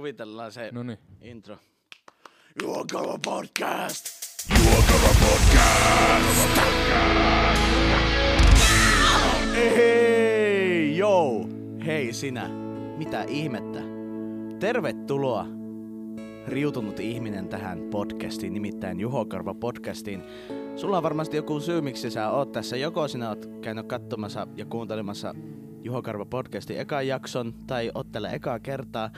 kuvitellaan se No niin. intro. Juokava podcast! Hei, joo! Hei sinä, mitä ihmettä? Tervetuloa riutunut ihminen tähän podcastiin, nimittäin Juho Karva podcastiin. Sulla on varmasti joku syy, miksi sä oot tässä. Joko sinä oot käynyt katsomassa ja kuuntelemassa Juho Karva podcastin ekan jakson, tai oot tällä ekaa kertaa.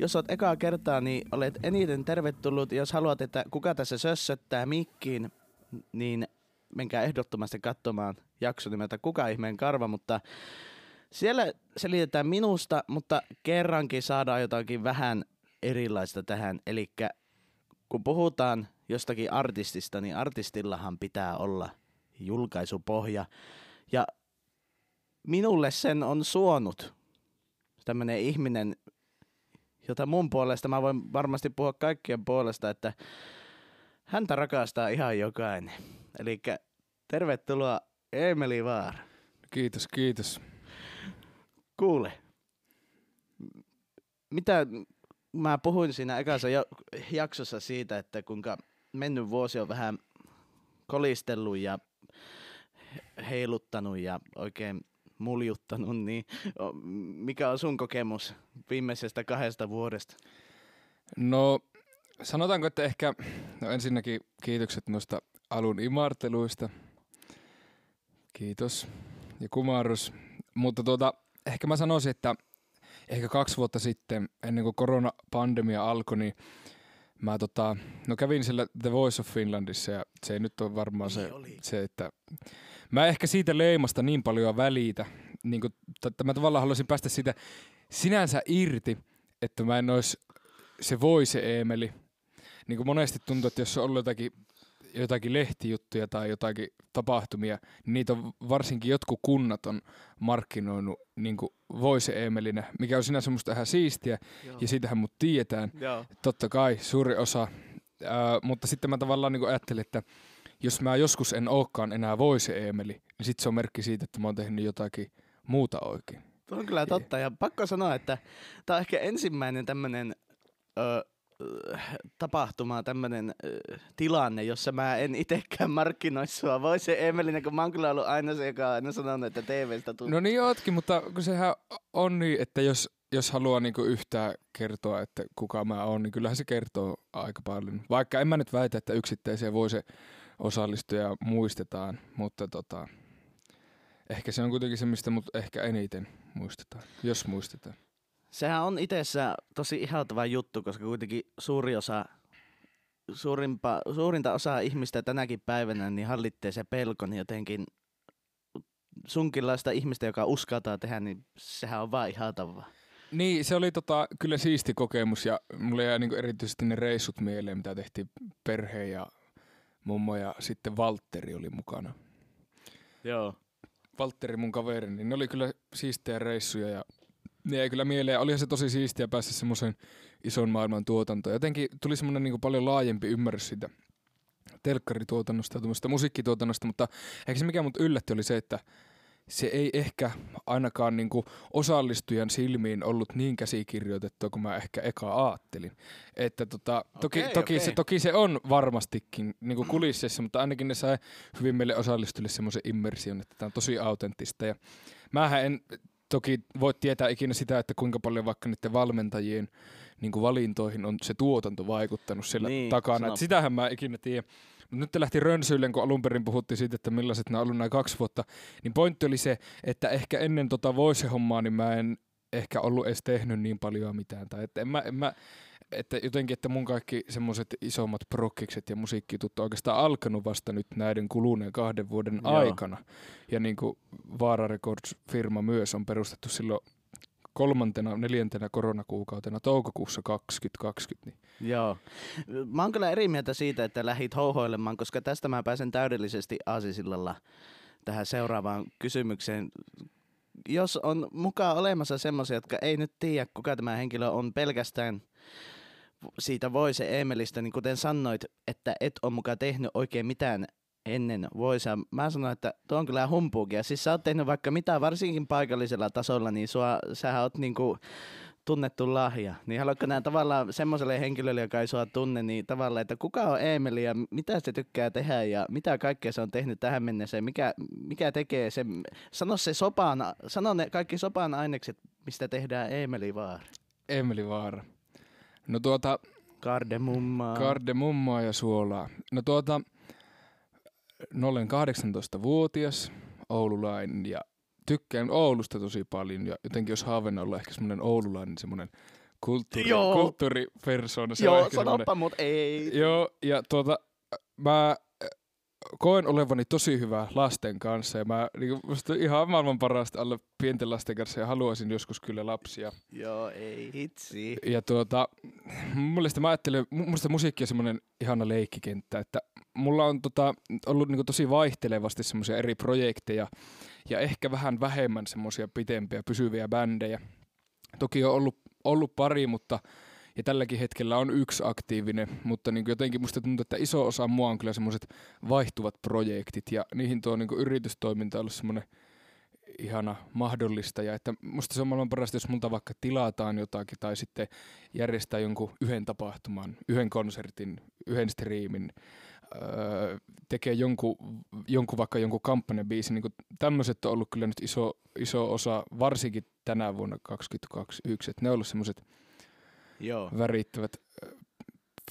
Jos oot ekaa kertaa, niin olet eniten tervetullut. Jos haluat, että kuka tässä sössöttää mikkiin, niin menkää ehdottomasti katsomaan jakso nimeltä Kuka ihmeen karva, mutta siellä selitetään minusta, mutta kerrankin saadaan jotakin vähän erilaista tähän. Eli kun puhutaan jostakin artistista, niin artistillahan pitää olla julkaisupohja. Ja minulle sen on suonut tämmöinen ihminen, jota mun puolesta, mä voin varmasti puhua kaikkien puolesta, että häntä rakastaa ihan jokainen. Eli tervetuloa Emeli Vaara. Kiitos, kiitos. Kuule, mitä mä puhuin siinä ekassa jaksossa siitä, että kuinka mennyt vuosi on vähän kolistellut ja heiluttanut ja oikein muljuttanut, niin mikä on sun kokemus viimeisestä kahdesta vuodesta? No, sanotaanko, että ehkä, no ensinnäkin kiitokset noista alun imarteluista. Kiitos. Ja kumarrus. Mutta tuota, ehkä mä sanoisin, että ehkä kaksi vuotta sitten, ennen kuin koronapandemia alkoi, niin mä tota, no kävin siellä The Voice of Finlandissa ja se ei nyt ole varmaan se, Niin oli. se, että mä ehkä siitä leimasta niin paljon välitä, niin kuin, että mä tavallaan haluaisin päästä siitä sinänsä irti, että mä en olisi se voise Eemeli. Niin kuin monesti tuntuu, että jos on ollut jotakin, jotakin lehtijuttuja tai jotakin tapahtumia, niin niitä on varsinkin jotkut kunnat on markkinoinut niin kuin voise Eemelinä, mikä on sinänsä musta ihan siistiä, Joo. ja siitähän mut tiedetään. Joo. Totta kai, suuri osa. Ää, mutta sitten mä tavallaan niin ajattelin, että jos mä joskus en olekaan enää voise Eemeli, niin sitten se on merkki siitä, että mä oon tehnyt jotakin muuta oikein. Tuo on kyllä totta. Ja pakko sanoa, että tämä on ehkä ensimmäinen tämmöinen tapahtuma, tämmöinen tilanne, jossa mä en itsekään markkinoi sua. Voi se Emelinen, kun mä oon kyllä ollut aina se, joka on aina sanonut, että TVstä tulee. No niin ootkin, mutta kun sehän on niin, että jos, jos haluaa niinku yhtään kertoa, että kuka mä oon, niin kyllähän se kertoo aika paljon. Vaikka en mä nyt väitä, että yksittäisiä voi se osallistuja muistetaan, mutta tota, ehkä se on kuitenkin se, mistä mut ehkä eniten muistetaan, jos muistetaan. Sehän on itsessä tosi ihaltava juttu, koska kuitenkin suuri osa, suurimpa, suurinta osaa ihmistä tänäkin päivänä niin hallitsee se pelko, niin jotenkin sunkinlaista ihmistä, joka uskaltaa tehdä, niin sehän on vaan ihaltavaa. Niin, se oli tota, kyllä siisti kokemus ja mulle jäi niinku erityisesti ne reissut mieleen, mitä tehtiin perheen ja mummo ja sitten Valtteri oli mukana. Joo. Valtteri mun kaveri, niin ne oli kyllä siistejä reissuja ja ne jäi kyllä mieleen. Olihan se tosi siistiä päästä semmoisen ison maailman tuotantoon. Jotenkin tuli semmoinen niin paljon laajempi ymmärrys siitä telkkarituotannosta ja musiikkituotannosta, mutta ehkä se mikä mut yllätti oli se, että se ei ehkä ainakaan niin kuin osallistujan silmiin ollut niin käsikirjoitettua kuin mä ehkä eka ajattelin. Että tota, toki, Okei, toki, Se, okei. toki se on varmastikin niin kuin kulisseissa, mutta ainakin ne sai hyvin meille osallistujille semmoisen immersion, että tämä on tosi autenttista. Ja mähän en toki voi tietää ikinä sitä, että kuinka paljon vaikka niiden valmentajien niin kuin valintoihin on se tuotanto vaikuttanut siellä Niin, takana. sano. Et sitähän mä ikinä tiedä. Nyt te lähti rönsyille, kun alun perin puhuttiin siitä, että millaiset nämä on ollut nämä kaksi vuotta. Niin pointti oli se, että ehkä ennen tota voice-hommaa, niin mä en ehkä ollut edes tehnyt niin paljon mitään. Tai että en mä, en mä, että jotenkin, että mun kaikki semmoiset isommat prokkikset ja musiikkitut on oikeastaan alkanut vasta nyt näiden kuluneen kahden vuoden Joo. aikana. Ja niin kuin Vaara Records-firma myös on perustettu silloin kolmantena, neljäntenä koronakuukautena toukokuussa 2020. Niin Joo. Mä oon kyllä eri mieltä siitä, että lähit houhoilemaan, koska tästä mä pääsen täydellisesti aasisillalla tähän seuraavaan kysymykseen. Jos on mukaan olemassa semmoisia, jotka ei nyt tiedä, kuka tämä henkilö on pelkästään siitä Voise Emelistä, niin kuten sanoit, että et ole mukaan tehnyt oikein mitään ennen Voisea. Mä sanoin, että tuo on kyllä humpuukia. Siis sä oot tehnyt vaikka mitä, varsinkin paikallisella tasolla, niin sua, sähän oot niinku tunnettu lahja. Niin haluatko nämä tavallaan semmoiselle henkilölle, joka ei sua tunne, niin tavallaan, että kuka on Eemeli ja mitä se tykkää tehdä ja mitä kaikkea se on tehnyt tähän mennessä ja mikä, mikä tekee se, sano se sopan, sano ne kaikki sopan ainekset, mistä tehdään Eemeli Vaara. Emeli Vaara. No tuota, Kardemummaa. kardemummaa ja suolaa. No tuota, olen 18-vuotias oululainen ja tykkään Oulusta tosi paljon ja jotenkin jos haaveena olla ehkä semmoinen oululainen semmoinen kulttuuri, Joo. kulttuuripersona. Se Joo, semmoinen- sanoppa mut ei. Joo, ja tuota, mä koen olevani tosi hyvä lasten kanssa ja mä niin musta ihan maailman parasta olla pienten lasten kanssa ja haluaisin joskus kyllä lapsia. Joo, ei hitsi. Ja tuota, mun mielestä mä ajattelen, mun mielestä musiikki on semmoinen ihana leikkikenttä, että mulla on tota, ollut niinku tosi vaihtelevasti semmoisia eri projekteja ja ehkä vähän vähemmän semmoisia pitempiä pysyviä bändejä. Toki on ollut, ollut pari, mutta ja tälläkin hetkellä on yksi aktiivinen, mutta niin jotenkin musta tuntuu, että iso osa mua on kyllä semmoiset vaihtuvat projektit. Ja niihin tuo niin yritystoiminta on ollut semmoinen ihana mahdollista. Ja että musta se on maailman parasta, jos multa vaikka tilataan jotakin tai sitten järjestää jonkun yhden tapahtuman, yhden konsertin, yhden striimin, öö, tekee jonkun, jonkun vaikka jonkun kampanjabiisin, niin tämmöiset on ollut kyllä nyt iso, iso osa, varsinkin tänä vuonna 2021, että ne on ollut semmoiset Joo. värittävät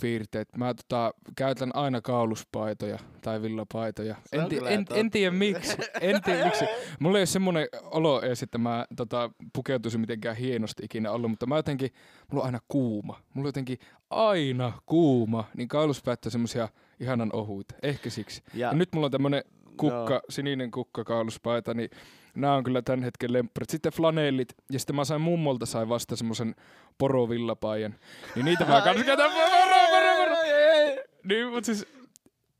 piirteet. Mä tota, käytän aina kauluspaitoja tai villapaitoja. En, ti- en, en tiedä miksi. En tiedä miksi. Mulla ei ole semmoinen olo edes, että mä tota, pukeutuisin mitenkään hienosti ikinä ollut, mutta mä jotenkin, mulla on aina kuuma. Mulla on jotenkin aina kuuma, niin kauluspäät on semmosia ihanan ohuita. Ehkä siksi. Ja, Ja nyt mulla on tämmönen kukka, Joo. sininen kukka kauluspaita, niin nämä on kyllä tämän hetken lempparit. Sitten flanellit, ja sitten mä sain mummolta sai vasta semmoisen porovillapaijan. Niin niitä mä kans käytän. Niin, mut siis,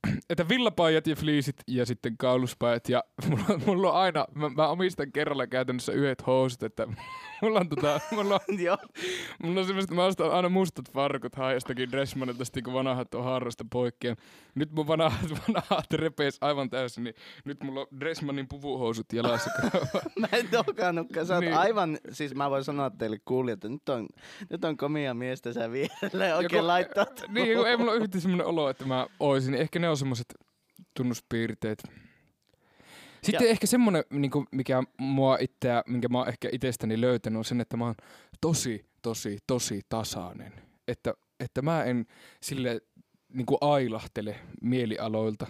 että villapaijat ja fliisit ja sitten kauluspajat ja mulla, mulla on aina, mä, mä omistan kerralla käytännössä yhdet housut, että mulla on tota, mulla on, Joo. mulla on semmoista, mä ostan aina mustat farkut haistakin Dressmanilta, sitten kun vanhat on harrasta poikkeen. Nyt mun vanhat, vanhat repeis aivan täysin, niin nyt mulla on Dressmanin puvuhousut jalassa. Mä en tokannutkaan. Sä oot Niin. aivan, siis mä voin sanoa teille kuulijat, että nyt on, nyt on komia miestä sä vierelle oikein laittaa. niin, ei mulla ole yhtä semmoinen olo, että mä oisin, ehkä ne on semmoiset tunnuspiirteet. Sitten Ja- ehkä semmoinen, niin mikä mua itseä, minkä mä oon ehkä itsestäni löytänyt, on sen, että mä oon tosi, tosi, tosi tasainen. Että, että mä en sille niin kuin ailahtele mielialoilta.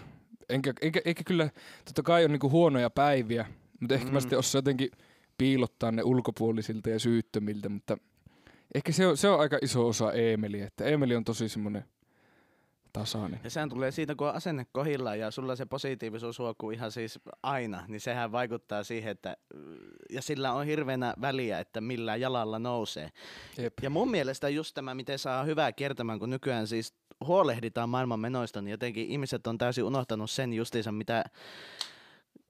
Enkä, enkä, eikä kyllä, totta kai on niin kuin huonoja päiviä, mutta ehkä mm. mä sitten osaan jotenkin piilottaa ne ulkopuolisilta ja syyttömiltä, mutta ehkä se on, se on aika iso osa Eemeliä, että Eemeli on tosi semmoinen tasainen. Ja sehän tulee siitä, kun on asenne kohillaan ja sulla se positiivisuus huokuu ihan siis aina, niin sehän vaikuttaa siihen, että ja sillä on hirveänä väliä, että millä jalalla nousee. Jep. Ja mun mielestä just tämä, miten saa hyvää kiertämään, kun nykyään siis huolehditaan maailman menoista, niin jotenkin ihmiset on täysin unohtanut sen justiinsa, mitä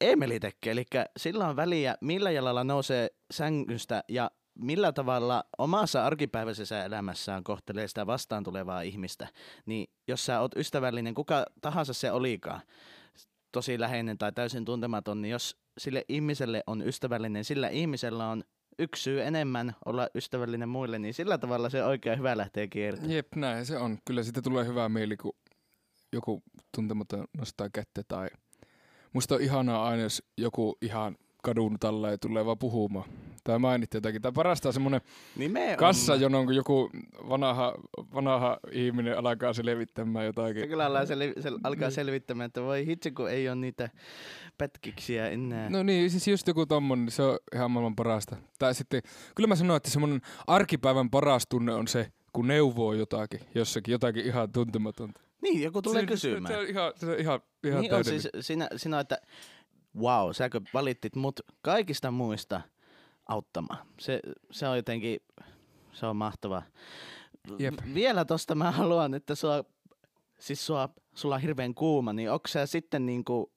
Emeli tekee. Eli sillä on väliä, millä jalalla nousee sängystä ja millä tavalla omassa arkipäiväisessä elämässään kohtelee sitä vastaan tulevaa ihmistä. Niin jos sä oot ystävällinen, kuka tahansa se olikaan, tosi läheinen tai täysin tuntematon, niin jos sille ihmiselle on ystävällinen, sillä ihmisellä on yksi syy enemmän olla ystävällinen muille, niin sillä tavalla se oikein hyvä lähtee kiertämään. Jep, näin se on. Kyllä siitä tulee hyvää mieli, kun joku tuntematon nostaa kättä tai... Musta on ihanaa aina, jos joku ihan kadun talla ei tulee vaan puhumaan. Tai mainittiin jotakin. Tai parasta on semmonen Nimenomaan. kassa, jonon kun joku vanha, vanha ihminen alkaa selvittämään Se jotakin. kyllä alkaa, sel- sel- alkaa selvittämään, että voi hitsi, kun ei ole niitä pätkiksiä enää. No niin, siis just joku tommonen, niin se on ihan maailman parasta. Tai sitten, kyllä mä sanoin, että semmonen arkipäivän paras tunne on se, kun neuvoo jotakin, jossakin, jotakin ihan tuntematonta. Niin, joku tulee se, kysymään. Se, se on ihan, se on ihan, ihan niin on siis siinä on, että wow, säkö valittit mut kaikista muista auttamaan. Se, se on jotenkin, se on mahtavaa. Jep. Vielä tosta mä haluan, että sua, siis sua, sulla on hirveän kuuma, niin onko sä sitten niinku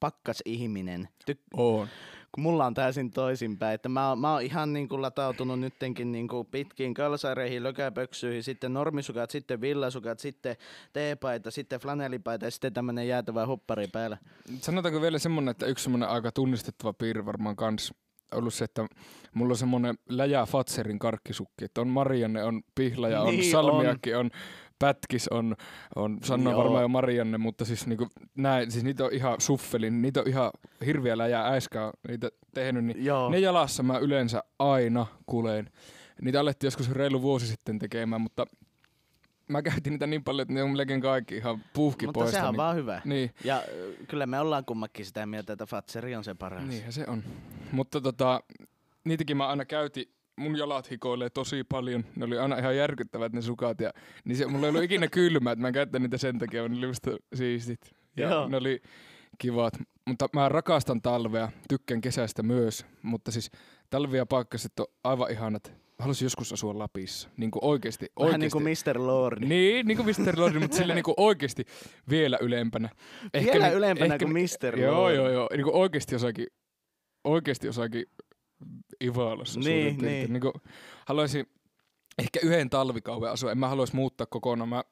pakkas ihminen? Tyk- On. Kun mulla on täysin toisinpäin, että mä, oon- mä oon ihan niinku latautunut nyttenkin niinku pitkiin kalsareihin, lökäpöksyihin, sitten normisukat, sitten villasukat, sitten teepaita, sitten flanelipaita ja sitten tämmönen jäätävä huppari päällä. Sanotaanko vielä semmonen, että yksi semmonen aika tunnistettava piirre varmaan kans ollut se, että mulla on semmonen läjä Fatserin karkkisukki, että on Marianne, on Pihlaja, on Niin Salmiakki, on. Pätkis, on, on Sanna Joo. varmaan jo Marianne, mutta siis, niinku, näin, siis niitä on ihan suffelin, niitä on ihan hirviä läjää äiskä niitä tehnyt, niin Joo. ne jalassa mä yleensä aina kuleen. Niitä alettiin joskus reilu vuosi sitten tekemään, mutta mä käytin niitä niin paljon, että ne on melkein kaikki ihan puhki Mutta pois. sehän on vaan hyvä. Niin, Ja ö, kyllä me ollaan kummakin sitä mieltä, että Fatseri on se paras. niinhän se on. Mutta tota, niitäkin mä aina käytin. Mun jalat hikoilee tosi paljon. Ne oli aina ihan järkyttävät ne sukat. Ja, niin se, mulla ei ollut ikinä kylmää, että mä en käyttänyt niitä sen takia, vaan ne oli musta siistit. Ja Joo. ne oli kivat. Mutta mä rakastan talvea, tykkään kesästä myös. Mutta siis talvia pakkaset on aivan ihanat. Haluaisin joskus asua Lapissa. Niin kuin oikeesti. Vähän oikeesti. niin kuin Mr. Lordi. Niin, niin kuin Mr. Lordi, mutta sillä niin kuin oikeesti vielä ylempänä. Vielä ni- ylempänä kuin Mr. Joo, Lordi. joo, joo. Niin kuin oikeesti jossakin, oikeesti jossakin Ivalassa Niin, niin. Niin kuin haluaisin ehkä yhden talvikauden asua. En mä haluaisi muuttaa kokonaan. Mä,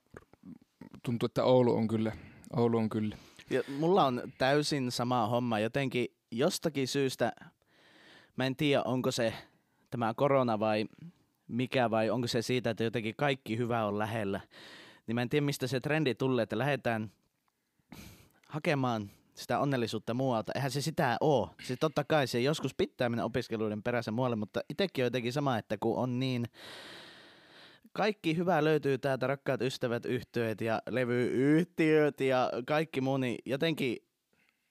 tuntuu, että Oulu on kyllä. Oulu on kyllä. Ja mulla on täysin sama homma. Jotenkin jostakin syystä, mä en tiedä onko se tämä korona vai mikä vai onko se siitä, että jotenkin kaikki hyvä on lähellä. Niin mä en tiedä mistä se trendi tulee, että lähdetään hakemaan sitä onnellisuutta muualta. Eihän se sitä oo. Siis totta kai se joskus pitää mennä opiskeluiden perässä muualle, mutta itsekin on jotenkin sama, että kun on niin kaikki hyvä löytyy täältä, rakkaat ystävät, yhtyeet ja levyyhtiöt ja kaikki muu, niin jotenkin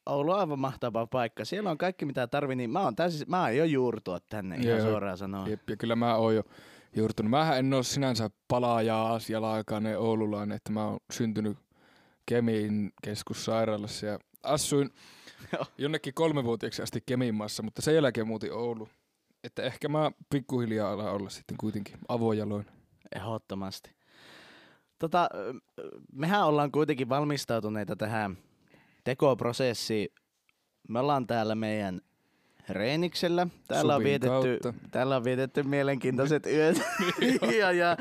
Oulu on aivan mahtava paikka. Siellä on kaikki mitä tarvii, niin mä oon täysin, mä aion juurtua tänne ihan Joo. suoraan sanoa. Jep, ja kyllä mä oon jo juurtunut. Mähän en oo sinänsä palaaja jalakainen oululainen, että mä oon syntynyt Kemin keskussairaalassa ja asuin jonnekin kolmevuotiaaksi asti Keminmaassa, mutta sen jälkeen muutin Oulu. Että ehkä mä pikkuhiljaa alan olla sitten kuitenkin avojaloin. Ehdottomasti. Tota, mehän ollaan kuitenkin valmistautuneita tähän tekoprosessiin. Me ollaan täällä meidän Reeniksellä. Täällä on, Subin vietetty, kautta. täällä on vietetty mielenkiintoiset yöt ja, ja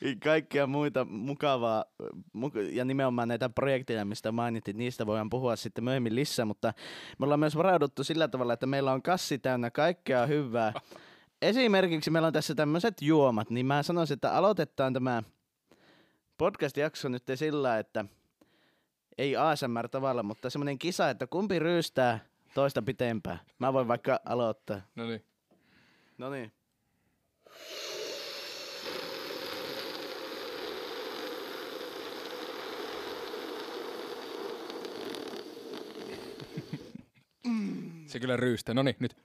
kaikkea muita mukavaa. Muka- Ja nimenomaan näitä projekteja, mistä mainittiin, niistä voidaan puhua sitten myöhemmin lisää, mutta me ollaan myös varauduttu sillä tavalla, että meillä on kassi täynnä kaikkea hyvää. Esimerkiksi meillä on tässä tämmöiset juomat, niin mä sanoisin, että aloitetaan tämä podcast-jakso nyt sillä, että ei ASMR-tavalla, mutta semmoinen kisa, että kumpi ryystää toista pitempään. Mä voin vaikka aloittaa. No niin. No niin. Se kyllä ryystää. No niin, nyt.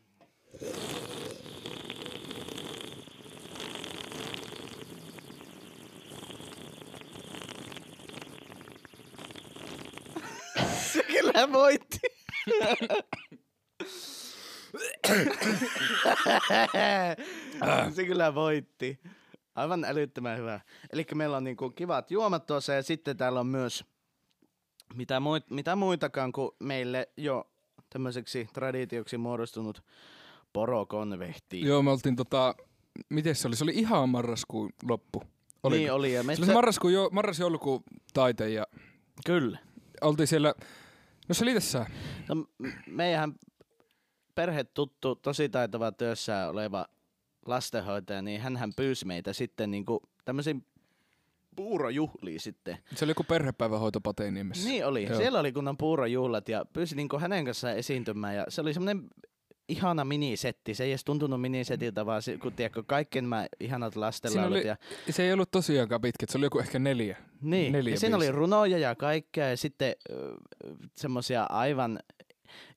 Se kyllä voitti. Se kyllä voitti. Aivan älyttömän hyvä. Eli meillä on niinku kivat juomat tuossa ja sitten täällä on myös mitä, muit, mitä muitakaan kuin meille jo tämmöiseksi traditioksi muodostunut porokonvehti. Joo, me oltiin tota... Miten se oli? Se oli ihan marraskuun loppu. Oliko? Niin oli. Ja Se meistä, oli se marraskuun, jo, marras-joulukuun taite ja Kyllä. oltiin siellä... No se tässä. No, m- meidän perhetuttu, tosi taitava työssä oleva lastenhoitaja, niin hän pyysi meitä sitten niinku tämmöisiin puurojuhliin sitten. Se oli joku perhepäivähoito Pateeniemessä. Niin oli. Joo. Siellä oli kunnan puurojuhlat ja pyysi niinku hänen kanssaan esiintymään ja se oli semmoinen ihana minisetti. Se ei edes tuntunut minisetiltä, vaan se, kun tiedätkö, kaikki nämä ihanat lastenlaulut. oli Ja, Se ei ollut tosiaankaan pitkä, se oli joku ehkä neljä. niin, neljä ja siinä oli runoja ja kaikkea ja sitten semmoisia aivan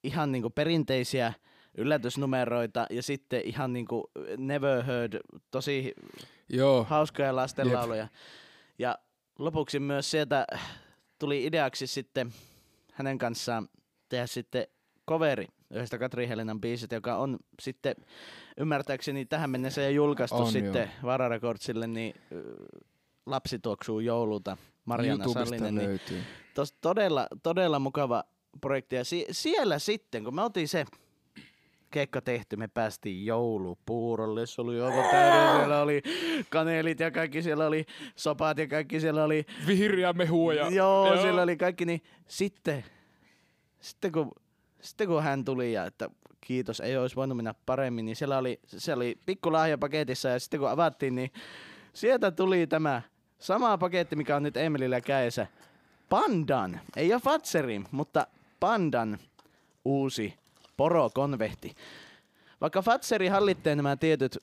ihan niinku perinteisiä yllätysnumeroita ja sitten ihan niinku never heard, tosi Joo, hauskoja lastenlauluja. Ja lopuksi myös sieltä tuli ideaksi sitten hänen kanssaan tehdä sitten coveri yhdestä Katri Helinan biisistä, joka on sitten ymmärtääkseni tähän mennessä jo julkaistu On, sitten Vara Recordsille, niin Lapsi tuoksuu joululta Mariana YouTubesta Sallinen. Niin tos todella, todella mukava projekti. Ja si- siellä sitten, kun me oltiin se keikka tehty, me päästiin joulupuurolle, se oli aivan täyden, siellä oli kanelit ja kaikki, siellä oli sopat ja kaikki, siellä oli, Vihreä mehua ja... joo, joo, siellä oli kaikki, niin sitten, sitten kun, sitten kun hän tuli ja että kiitos, ei olisi voinut mennä paremmin, niin siellä oli, se oli pikku lahja paketissa ja sitten kun avattiin, niin sieltä tuli tämä sama paketti, mikä on nyt Emilillä kädessä. Pandan, ei ole Fatserin, mutta Pandan uusi porokonvehti. Vaikka Fatseri hallitsee nämä tietyt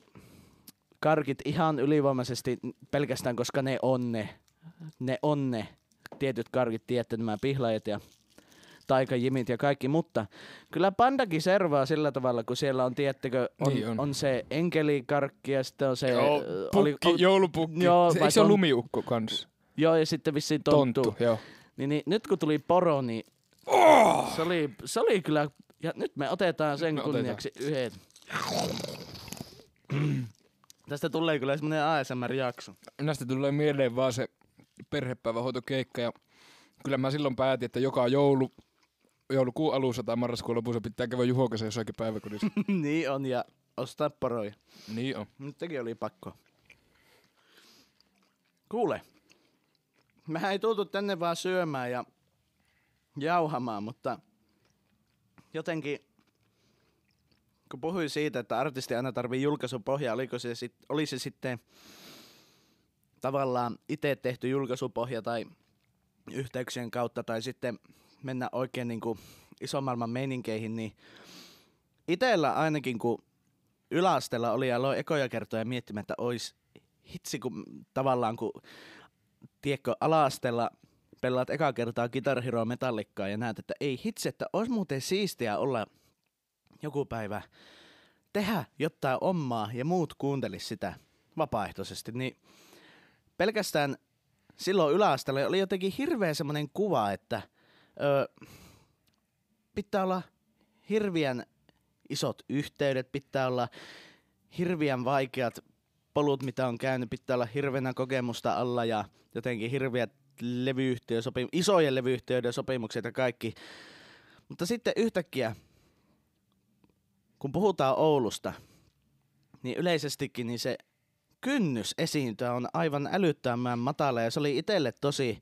karkit ihan ylivoimaisesti pelkästään, koska ne on ne, ne on ne tietyt karkit, tiedätte nämä pihlajat ja taikajimit ja kaikki, mutta kyllä pandakin servaa sillä tavalla, kun siellä on, tiettekö, on, Niin on. on. se enkelikarkki ja sitten on se... Joo, pukki, oli- joulupukki. Joo, se, eikö se ton- lumiukko kans? Joo, ja sitten vissiin tonttu. Tonttu, joo. Niin, niin, nyt kun tuli poro, niin se, oli, se oli kyllä... Ja nyt me otetaan sen me kunniaksi yhden. Tästä tulee kyllä semmonen ASMR-jakso. Näistä tulee mieleen vaan se perhepäivähoitokeikka ja kyllä mä silloin päätin, että joka joulu, joulukuun alussa tai marraskuun lopussa pitää käydä juhokassa jossakin päiväkodissa. niin on, ja ostaa poroja. niin on. Nyt tekin oli pakko. Kuule, mehän ei tultu tänne vaan syömään ja jauhamaan, mutta jotenkin, kun puhuin siitä, että artisti aina tarvii julkaisupohjaa, oliko se sit, oli se sitten tavallaan itse tehty julkaisupohja tai yhteyksien kautta tai sitten mennä oikein niin kuin ison maailman meininkeihin, niin itellä ainakin kun yläasteella oli ja aloin ekoja kertoja miettimään, että ois hitsi kun tavallaan kun tiedätkö, ala-asteella pelaat eka kertaa Guitar Hero Metallicaa ja näet, että ei hitsi, että olisi muuten siistiä olla joku päivä tehdä jotain omaa ja muut kuuntelis sitä vapaaehtoisesti, niin pelkästään silloin yläasteella oli jotenkin hirveä semmoinen kuva, että ö, pitää olla hirviän isot yhteydet, pitää olla hirviän vaikeat polut, mitä on käynyt, pitää olla hirveänä kokemusta alla ja jotenkin hirviät levyyhtiösopim- isojen levyyhtiöiden sopimukset ja kaikki. Mutta sitten yhtäkkiä, kun puhutaan Oulusta, niin yleisestikin niin se kynnys esiintyä on aivan älyttömän matala ja se oli itselle tosi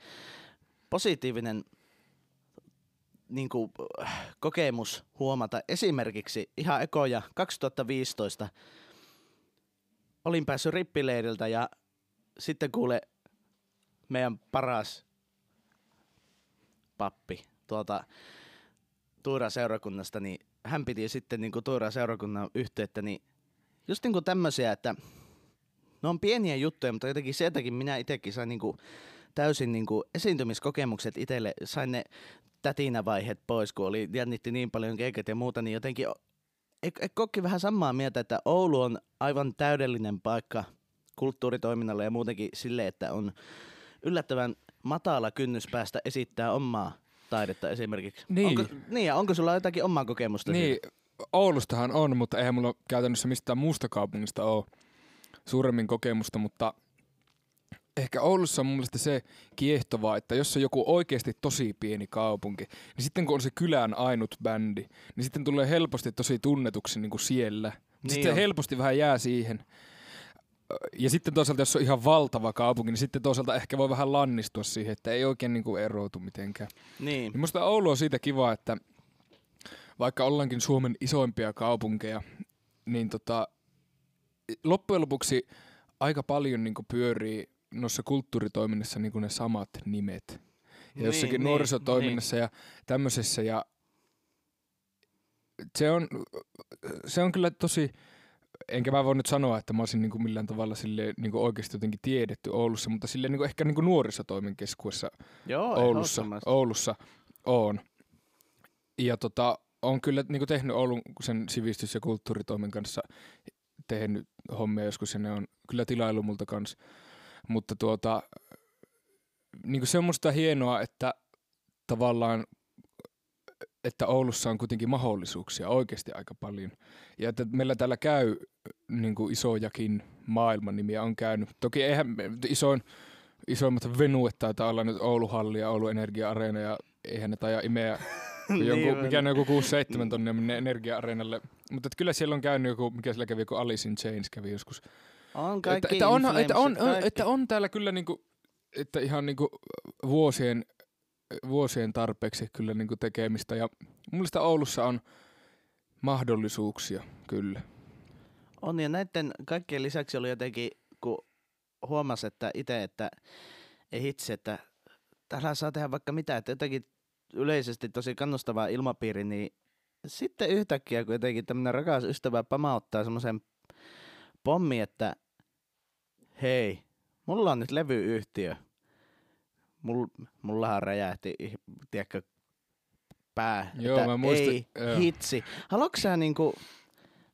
positiivinen niin kuin, kokemus huomata. Esimerkiksi ihan ekoja 2015 olin päässyt rippileiriltä ja sitten kuule meidän paras pappi tuolta Tuura seurakunnasta, niin hän piti sitten niin kuin Tuura seurakunnan yhteyttä, niin just niin kuin tämmöisiä, että ne on pieniä juttuja, mutta jotenkin sieltäkin minä itsekin sain niin kuin täysin niin kuin esiintymiskokemukset itselle, sain ne tätinävaiheet pois, kun oli jännitti niin paljon keikat ja muuta, niin jotenkin kokki vähän samaa mieltä, että Oulu on aivan täydellinen paikka kulttuuritoiminnalle ja muutenkin sille, että on yllättävän matala kynnys päästä esittää omaa taidetta esimerkiksi. Niin. Onko, niin, ja onko sulla jotakin omaa kokemusta Niin, Oulustahan on, mutta eihän mulla käytännössä mistään muusta kaupungista ole suuremmin kokemusta, mutta ehkä Oulussa on mun mielestä se kiehtovaa, että jos on joku oikeasti tosi pieni kaupunki, niin sitten kun on se kylän ainut bändi, niin sitten tulee helposti tosi tunnetuksi niin kuin siellä. Niin sitten on. helposti vähän jää siihen. Ja sitten toisaalta, jos on ihan valtava kaupunki, niin sitten toisaalta ehkä voi vähän lannistua siihen, että ei oikein niin kuin erotu mitenkään. Niin, Niin musta Oulu on siitä kiva, että vaikka ollaankin Suomen isoimpia kaupunkeja, niin tota, loppujen lopuksi aika paljon niin pyörii noissa kulttuuritoiminnassa niin ne samat nimet. Ja Niin, jossakin niin, nuorisotoiminnassa ja tämmöisessä. Ja se on, se on kyllä tosi, enkä mä voi nyt sanoa, että mä olisin niin kuin millään tavalla sille niin kuin oikeasti jotenkin tiedetty Oulussa, mutta sille niin kuin ehkä niin kuin nuorisotoimen keskuudessa joo, Oulussa. Oulussa on. Ja tota, on kyllä niin tehnyt Oulun sen sivistys- ja kulttuuritoimen kanssa tehnyt hommia joskus ja ne on kyllä tilailu multa kanssa. Mutta tuota, niin se on musta hienoa, että tavallaan että Oulussa on kuitenkin mahdollisuuksia oikeasti aika paljon. Ja että meillä täällä käy niin kuin isojakin maailman nimiä on käynyt. Toki eihän isoin, isoimmat venuet taitaa olla nyt Oulu Halli ja Oulu Energia-areena ja eihän ne taida imeä Niin, jonkun, on. mikä on joku 6-7 tonnia minne Energia-areenalle. Mutta että kyllä siellä on käynyt joku, mikä siellä kävi, joku Alice in Chains kävi joskus. On Että, kaikki että, on, että, on, kaikki. että on täällä kyllä niinku, että ihan niinku vuosien, vuosien tarpeeksi kyllä niinku tekemistä. Ja mun mielestä Oulussa on mahdollisuuksia, kyllä. On ja näiden kaikkien lisäksi oli jotenkin, kun huomasi, että itse, että ei hitsi, että täällä saa tehdä vaikka mitä, että jotenkin yleisesti tosi kannustava ilmapiiri, niin sitten yhtäkkiä, kun jotenkin tämmöinen rakas ystävä pamauttaa semmoisen pommi, että hei, mulla on nyt levyyhtiö. Mull, mullahan räjähti, tiedätkö, pää. Joo, että mä muistin, ei, joo. hitsi. Haluatko sä niinku,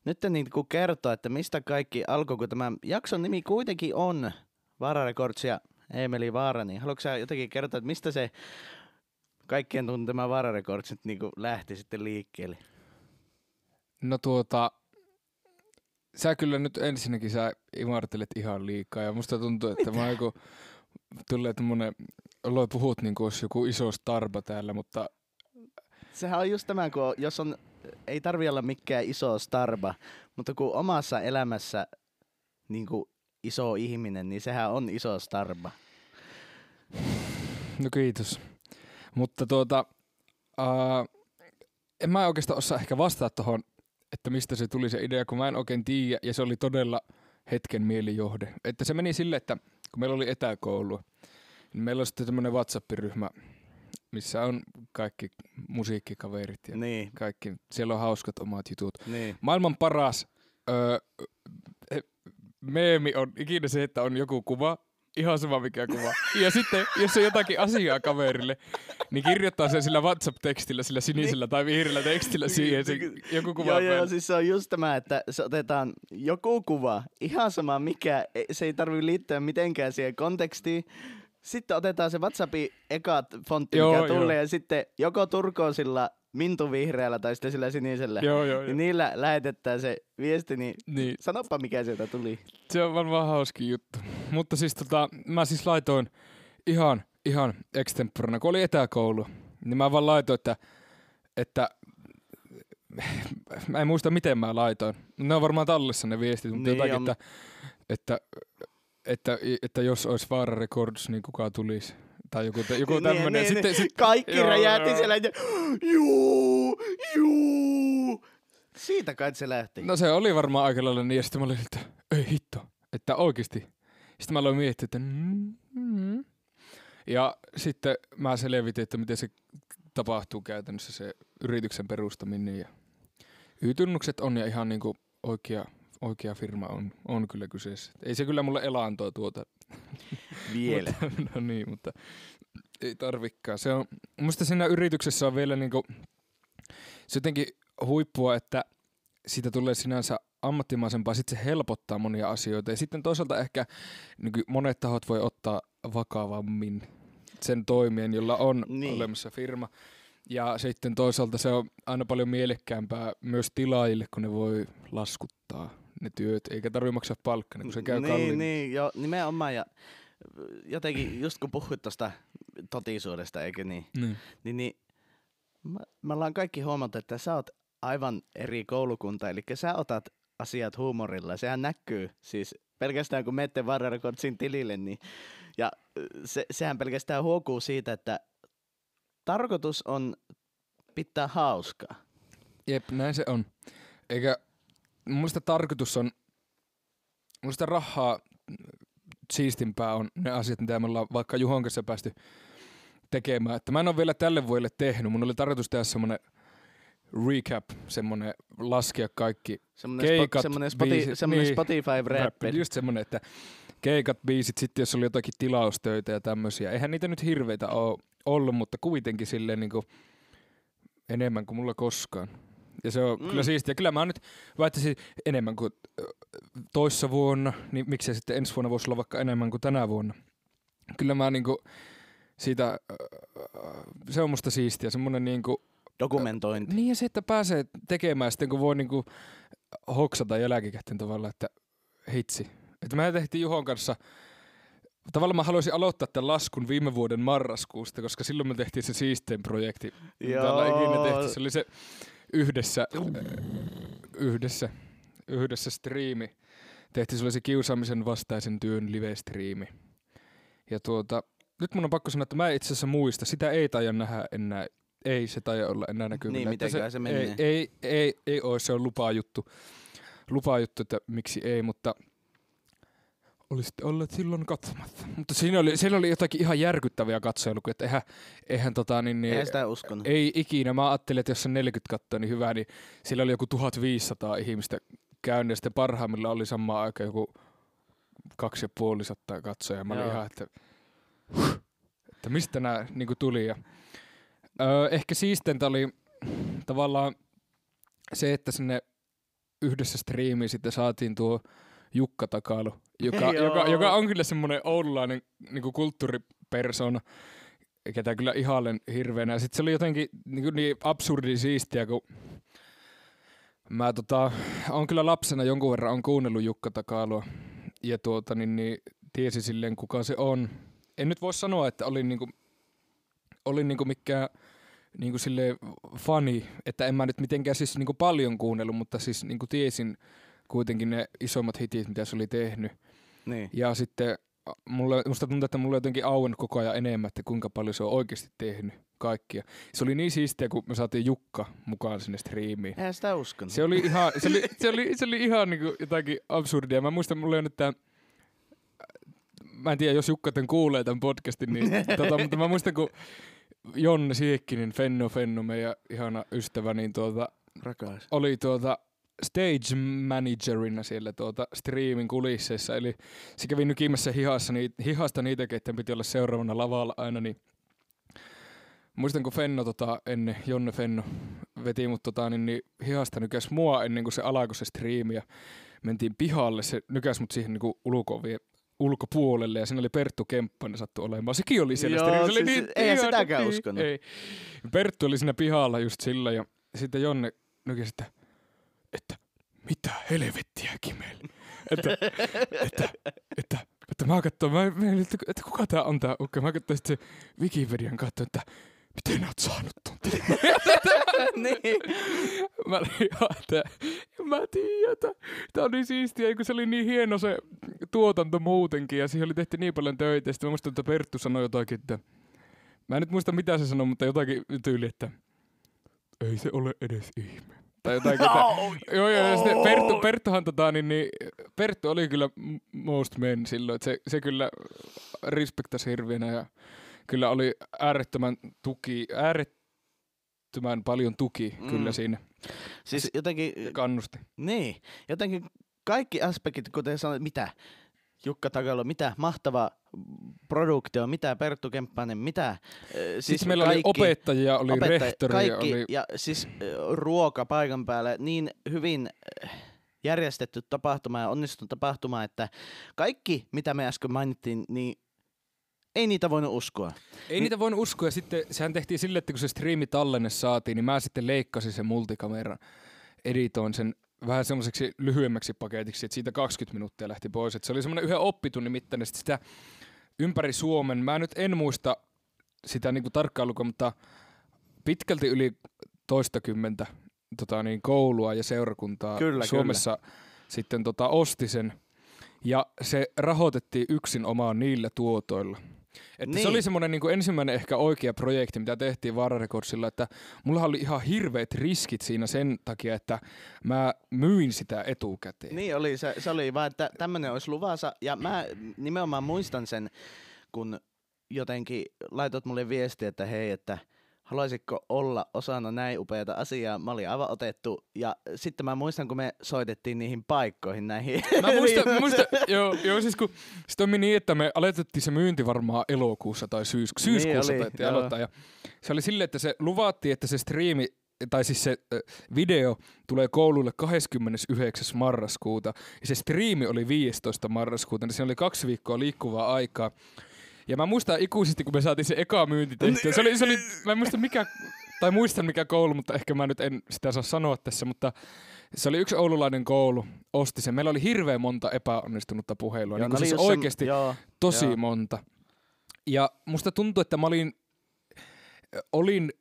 nyt niinku kertoa, että mistä kaikki alkoi, kun tämä jakson nimi kuitenkin on Vaara Records ja Emeli Vaara, niin haluatko sä jotenkin kertoa, että mistä se kaikkien tuntema Vaara Records nyt niinku lähti sitten liikkeelle? No tuota, sä kyllä nyt ensinnäkin sä imartelet ihan liikaa ja musta tuntuu, että mä oon joku, tulee tämmönen, aloin puhut niin kuin olisi joku iso starba täällä, mutta Sehän on just tämä, kun jos on, ei tarvi olla mikään iso starba, mutta kun omassa elämässä niin kuin iso ihminen, niin sehän on iso starba. no kiitos. Mutta tuota, uh, en mä oikeastaan osaa ehkä vastata tuohon, että mistä se tuli se idea, kun mä en oikein tiedä, ja se oli todella hetken mielijohde. Että se meni sille, että kun meillä oli etäkoulu, niin meillä oli sitten tämmöinen WhatsApp-ryhmä, missä on kaikki musiikkikaverit ja Niin, kaikki. Siellä on hauskat omat jutut. niin. Maailman paras öö, meemi on ikinä se, että on joku kuva, ihan sama mikä kuva. Ja sitten, jos on jotakin asiaa kaverille, niin kirjoittaa sen sillä WhatsApp-tekstillä, sillä sinisellä tai vihreällä tekstillä siihen se joku kuva Joo, joo, siis se on just tämä, että se otetaan joku kuva, ihan sama mikä, ei- se ei tarvitse liittyä mitenkään siihen kontekstiin. Sitten otetaan se WhatsAppin ekat fontti, Joo, mikä joo. tulee, ja sitten joko turkoosilla, mintuvihreällä tai sitten sillä sinisellä. Joo, joo, joo. Niin niillä lähetetään se viesti, niin Niin, sanoppa mikä sieltä tuli. se on varmaan hauski juttu. Mutta siis tota, mä siis laitoin ihan, ihan extemporana, kun oli etäkoulu, niin mä vaan laitoin, että, että mä en muista miten mä laitoin. Ne on varmaan tallessa ne viestit, mutta Niin jotakin, on. että, että, että, että, jos olisi Vaara Records, niin kuka tulisi. Tai joku, joku Niin, tämmönen. niin, sitten, niin. sit, Kaikki joo, räjähti siellä. Ja, juu, juu. Siitä kai se lähti. No se oli varmaan aika lailla niin, ja sitten mä olin, että ei hitto, että oikeasti. Sitten mä aloin miettiä, että mm, mm. Ja sitten mä selvitin, että miten se tapahtuu käytännössä se yrityksen perustaminen. Ja Y-tunnukset on ja ihan niinku oikea, oikea firma on, on kyllä kyseessä. Ei se kyllä mulle elantoa tuota. Vielä. Mutta, no niin, mutta ei tarvikaan. Se on, musta siinä yrityksessä on vielä niinku, se jotenkin huippua, että siitä tulee sinänsä ammattimaisempaa, sitten se helpottaa monia asioita. Ja sitten toisaalta ehkä niin monet tahot voi ottaa vakavammin sen toimien, jolla on niin. olemassa firma. Ja sitten toisaalta se on aina paljon mielekkäämpää myös tilaajille, kun ne voi laskuttaa ne työt, eikä tarvitse maksaa palkkana, kun se käy niin, kalliimmin. niin, jo, nimenomaan. Ja jotenkin, just kun puhuit tuosta totisuudesta, eikö niin? Niin. Niin, niin me, me ollaan kaikki huomattu, että sä oot aivan eri koulukunta, eli sä otat asiat huumorilla. Sehän näkyy siis pelkästään kun menette Varra Recordsin tilille, niin ja se, sehän pelkästään huokuu siitä, että tarkoitus on pitää hauskaa. Jep, näin se on. Eikä mun mielestä tarkoitus on, mun mielestä rahaa siistimpää on ne asiat, mitä me ollaan vaikka Juhon kanssa päästy tekemään. Että mä en ole vielä tälle vuodelle tehnyt. Mun oli tarkoitus tehdä semmonen recap, semmonen laskea kaikki Semmoinen, Keikat, spo, semmoinen, spoti, biisit, semmoinen niin. Spotify Rappi. rappi. Just semmonen, että keikat, biisit, sitten jos oli jotakin tilaustöitä ja tämmöisiä. Eihän niitä nyt hirveitä ole ollut, mutta kuitenkin silleen niinku enemmän kuin mulla koskaan. Ja se on Mm. kyllä siistiä. Kyllä mä nyt väittäisin enemmän kuin toissa vuonna, niin miksei sitten ensi vuonna voisi olla vaikka enemmän kuin tänä vuonna. Kyllä mä niinku siitä, se on musta siistiä, semmonen niinku Dokumentointi. niin ja se, että pääsee tekemään sitten, kun voi niinku hoksata jälkikäteen tavallaan, että hitsi. Että me tehtiin Juhon kanssa, tavallaan mä haluaisin aloittaa tämän laskun viime vuoden marraskuusta, koska silloin me tehtiin se siistein projekti. mitä ollaan ikinä tehty. Se oli se yhdessä, yhdessä, yhdessä striimi. Tehtiin, se oli se kiusaamisen vastaisen työn live-striimi. Ja tuota, nyt mun on pakko sanoa, että mä itse asiassa muista, sitä ei taida nähdä enää ei se taida olla enää näkyvillä. Niin, Että mitenköhän se menee. ei, ei, ei, ei ole, se on lupajuttu. Lupajuttu, että miksi ei, mutta olisitte olleet silloin katsomassa. Mutta siinä oli, siellä oli jotakin ihan järkyttäviä katsojalukuja, että eihän, eihän, tota, niin, niin, Eihän sitä uskonut. ei ikinä. Mä ajattelin, että jos on 40 kattoa, niin hyvä, niin siellä oli joku 1500 ihmistä käynyt ja sitten parhaimmillaan oli samaan aikaan joku 2500 katsojaa. Mä olin Joo. ihan, että, että mistä nämä niin tuli. Ja, öö, ehkä siisteintä oli tavallaan se, että sinne yhdessä striimiin sitten saatiin tuo Jukka Takalo, joka, joka, joka on kyllä semmoinen oululainen niin kulttuuripersona, ketä kyllä ihailen hirveänä. Ja sitten se oli jotenkin niin, kuin niin absurdi siistiä, kun mä tota, on kyllä lapsena jonkun verran on kuunnellut Jukka Takaloa ja tuota, niin, niin, tiesi silleen kuka se on. En nyt voi sanoa, että olin niinku, olin niinku mikään niinku silleen fani, että en mä nyt mitenkään siis niinku paljon kuunnellut, mutta siis niinku tiesin kuitenkin ne isommat hitit, mitä se oli tehnyt. Niin. Ja sitten mulle, musta tuntuu, että mulle jotenkin auennut koko ajan enemmän, että kuinka paljon se on oikeasti tehnyt kaikkia. Se oli niin siistiä, kun me saatiin Jukka mukaan sinne striimiin. Eihän sitä uskonut. Se oli ihan, se oli, se oli, se oli ihan niinku jotakin absurdia. Mä muistan, mulla on nyt mä en tiedä, jos Jukka tämän kuulee tämän podcastin, niin, tota, mutta mä muistan, kun Jonne Siekkinen, Fenno Fenno, meidän ihana ystävä, niin tuota, Rakas. oli tuota stage managerina siellä tuota streamin kulisseissa, eli se kävi nykimässä hihassa, ni, hihasta niitä, keiden piti olla seuraavana lavalla aina, niin muistan kun Fenno tota, ennen, Jonne Fenno veti mut tota, niin, niin hihasta nykäs mua ennen kuin se alkoi se striimi ja mentiin pihalle, se nykäs mut siihen niin ulkovie, ulkopuolelle ja siinä oli Perttu Kemppainen sattu olemaan. Sekin oli siellä Joo. Se oli siis niin eihän ihana, sitäkään niin, uskonut. Ei. Perttu oli siinä pihalla just sillä ja sitten Jonne nykäsi, että, että mitä helvettiä Kimeli. Että, että, että, että mä katsoin, mä, mä, että, että kuka tää on tää ukko. Mä katsoin sitten Wikipedian katsoin, että miten oot saanut ton niin. Mä olin ihan, että en mä tiedä, että tää on niin siistiä, kun se oli niin hieno se tuotanto muutenkin ja siihen oli tehty niin paljon töitä. Sitten mä muistan, että Perttu sanoi jotakin, että mä en nyt muista mitä se sanoi, mutta jotakin tyyli, että ei se ole edes ihme. Tai jotakin, että, Oh, Joo, joo, ja sitten Perttu, Perttuhan tota, niin, niin, Perttu oli kyllä most men silloin, että se, se kyllä respektasi hirveänä ja kyllä oli äärettömän tuki, äärettömän paljon tuki mm. kyllä siinä. Siis jotenkin, kannusti. niin, jotenkin kaikki aspektit, kuten sanoit, mitä Jukka Takalo, mitä mahtava produktio, mitä Perttu Kemppainen, mitä. Siis, Siis meillä oli opettajia, oli opettaja- rehtori, kaikki, oli ja siis äh, ruoka paikan päälle, niin hyvin äh, järjestetty tapahtuma ja onnistunut tapahtuma, että kaikki, mitä me äsken mainittiin, niin ei niitä voinut uskoa. Ei niitä voinut uskoa, ja sitten sehän tehtiin sille, että kun se striimi tallenne saatiin, niin mä sitten leikkasin sen multikameran, editoin sen vähän semmoiseksi lyhyemmäksi paketiksi, että siitä 20 minuuttia lähti pois. Et se oli semmoinen yhden oppitunnin mittainen, sit sitä ympäri Suomen, mä nyt en muista sitä niinku tarkkaan lukua, mutta pitkälti yli toistakymmentä tota niin, koulua ja seurakuntaa Kyllä, Suomessa sitten tota, osti sen. Ja se rahoitettiin yksin omaan niillä tuotoilla. Että niin. Se oli semmoinen niin ensimmäinen ehkä oikea projekti, mitä tehtiin Vara Recordsilla, että mulla oli ihan hirveät riskit siinä sen takia, että mä myin sitä etukäteen. Niin oli, se, se oli vaan, että tämmöinen olisi luvassa. Ja mä nimenomaan muistan sen, kun jotenkin laitot mulle viesti, että hei, että haluaisitko olla osana näin upeata asiaa. Mä olin aivan otettu. Ja sitten mä muistan, kun me soitettiin niihin paikkoihin näihin. Mä muistan, mä muistan joo, joo, siis kun se toimi niin, että me aloitettiin se myynti varmaan elokuussa tai syys, syyskuussa oli, taidettiin joo. aloittaa. Ja se oli silleen, että se luvattiin, että se striimi, tai siis se video tulee koululle 29. marraskuuta. Ja se striimi oli 15. marraskuuta, niin siinä oli kaksi viikkoa liikkuvaa aikaa. Ja mä muistan ikuisesti, kun me saatiin se eka myynti tehtyä. Se oli, se oli, mä en muista mikä, tai muistan mikä koulu, mutta ehkä mä nyt en sitä saa sanoa tässä, mutta se oli yksi oululainen koulu, osti sen. Meillä oli hirveän monta epäonnistunutta puhelua, niin ne kuin oli siis oikeasti Joo, tosi joo. monta. Ja musta tuntui, että mä olin, olin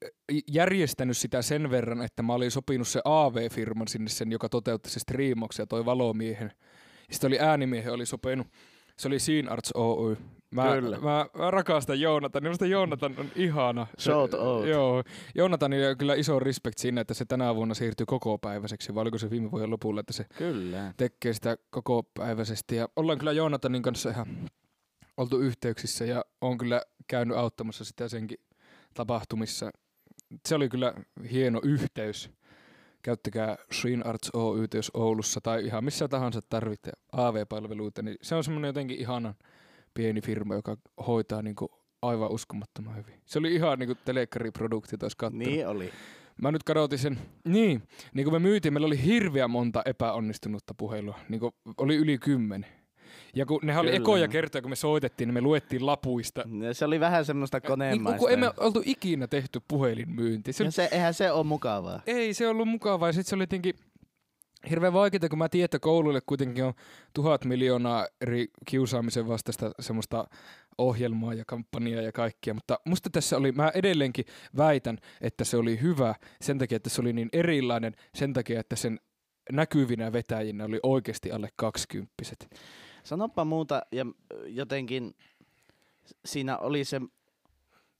järjestänyt sitä sen verran, että mä olin sopinut se AV-firman sinne sen, joka toteutti se striimauksen ja toi valomiehen. Sitten oli äänimiehen, oli sopinut, se oli Scene Arts Oy, Mä, Kyllä. mä, mä rakastan Joonatan. Minusta Joonatan on ihana. Shout out. Joo. Joonatanille on kyllä iso respect siinä, että se tänä vuonna siirtyy kokopäiväiseksi. Vai oliko se viime vuoden lopulla, että se Kyllä. tekee sitä kokopäiväisesti. Ja ollaan kyllä Joonatanin kanssa ihan oltu yhteyksissä ja on kyllä käynyt auttamassa sitä senkin tapahtumissa. Se oli kyllä hieno yhteys. Käyttäkää Shrine Arts Oy, jos Oulussa tai ihan missä tahansa tarvitte AV-palveluita, niin se on semmoinen jotenkin ihanan pieni firma, joka hoitaa niinku aivan uskomattoman hyvin. Se oli ihan niinku telekkariprodukti, taas katsoa. Niin oli. Mä nyt kadotin sen. Niin, niin kuin me myytiin, meillä oli hirveän monta epäonnistunutta puhelua. Niin kuin oli yli kymmenen. Ja kun nehän oli Kyllä. ekoja kertoja, kun me soitettiin, niin me luettiin lapuista. Se oli vähän semmoista Niin, kun, emme oltu ikinä tehty puhelinmyynti. Se, ja se, eihän se ole mukavaa. ei se ollut mukavaa. Ja sitten se oli jotenkin hirveän vaikeaa, kun mä tiedän, että kouluille kuitenkin on tuhat miljoonaa eri kiusaamisen vastaista semmoista ohjelmaa ja kampanjaa ja kaikkia, mutta musta tässä oli, mä edelleenkin väitän, että se oli hyvä sen takia, että se oli niin erilainen, sen takia, että sen näkyvinä vetäjinä oli oikeasti alle kaksikymppiset. Sanoppa muuta ja jotenkin siinä oli se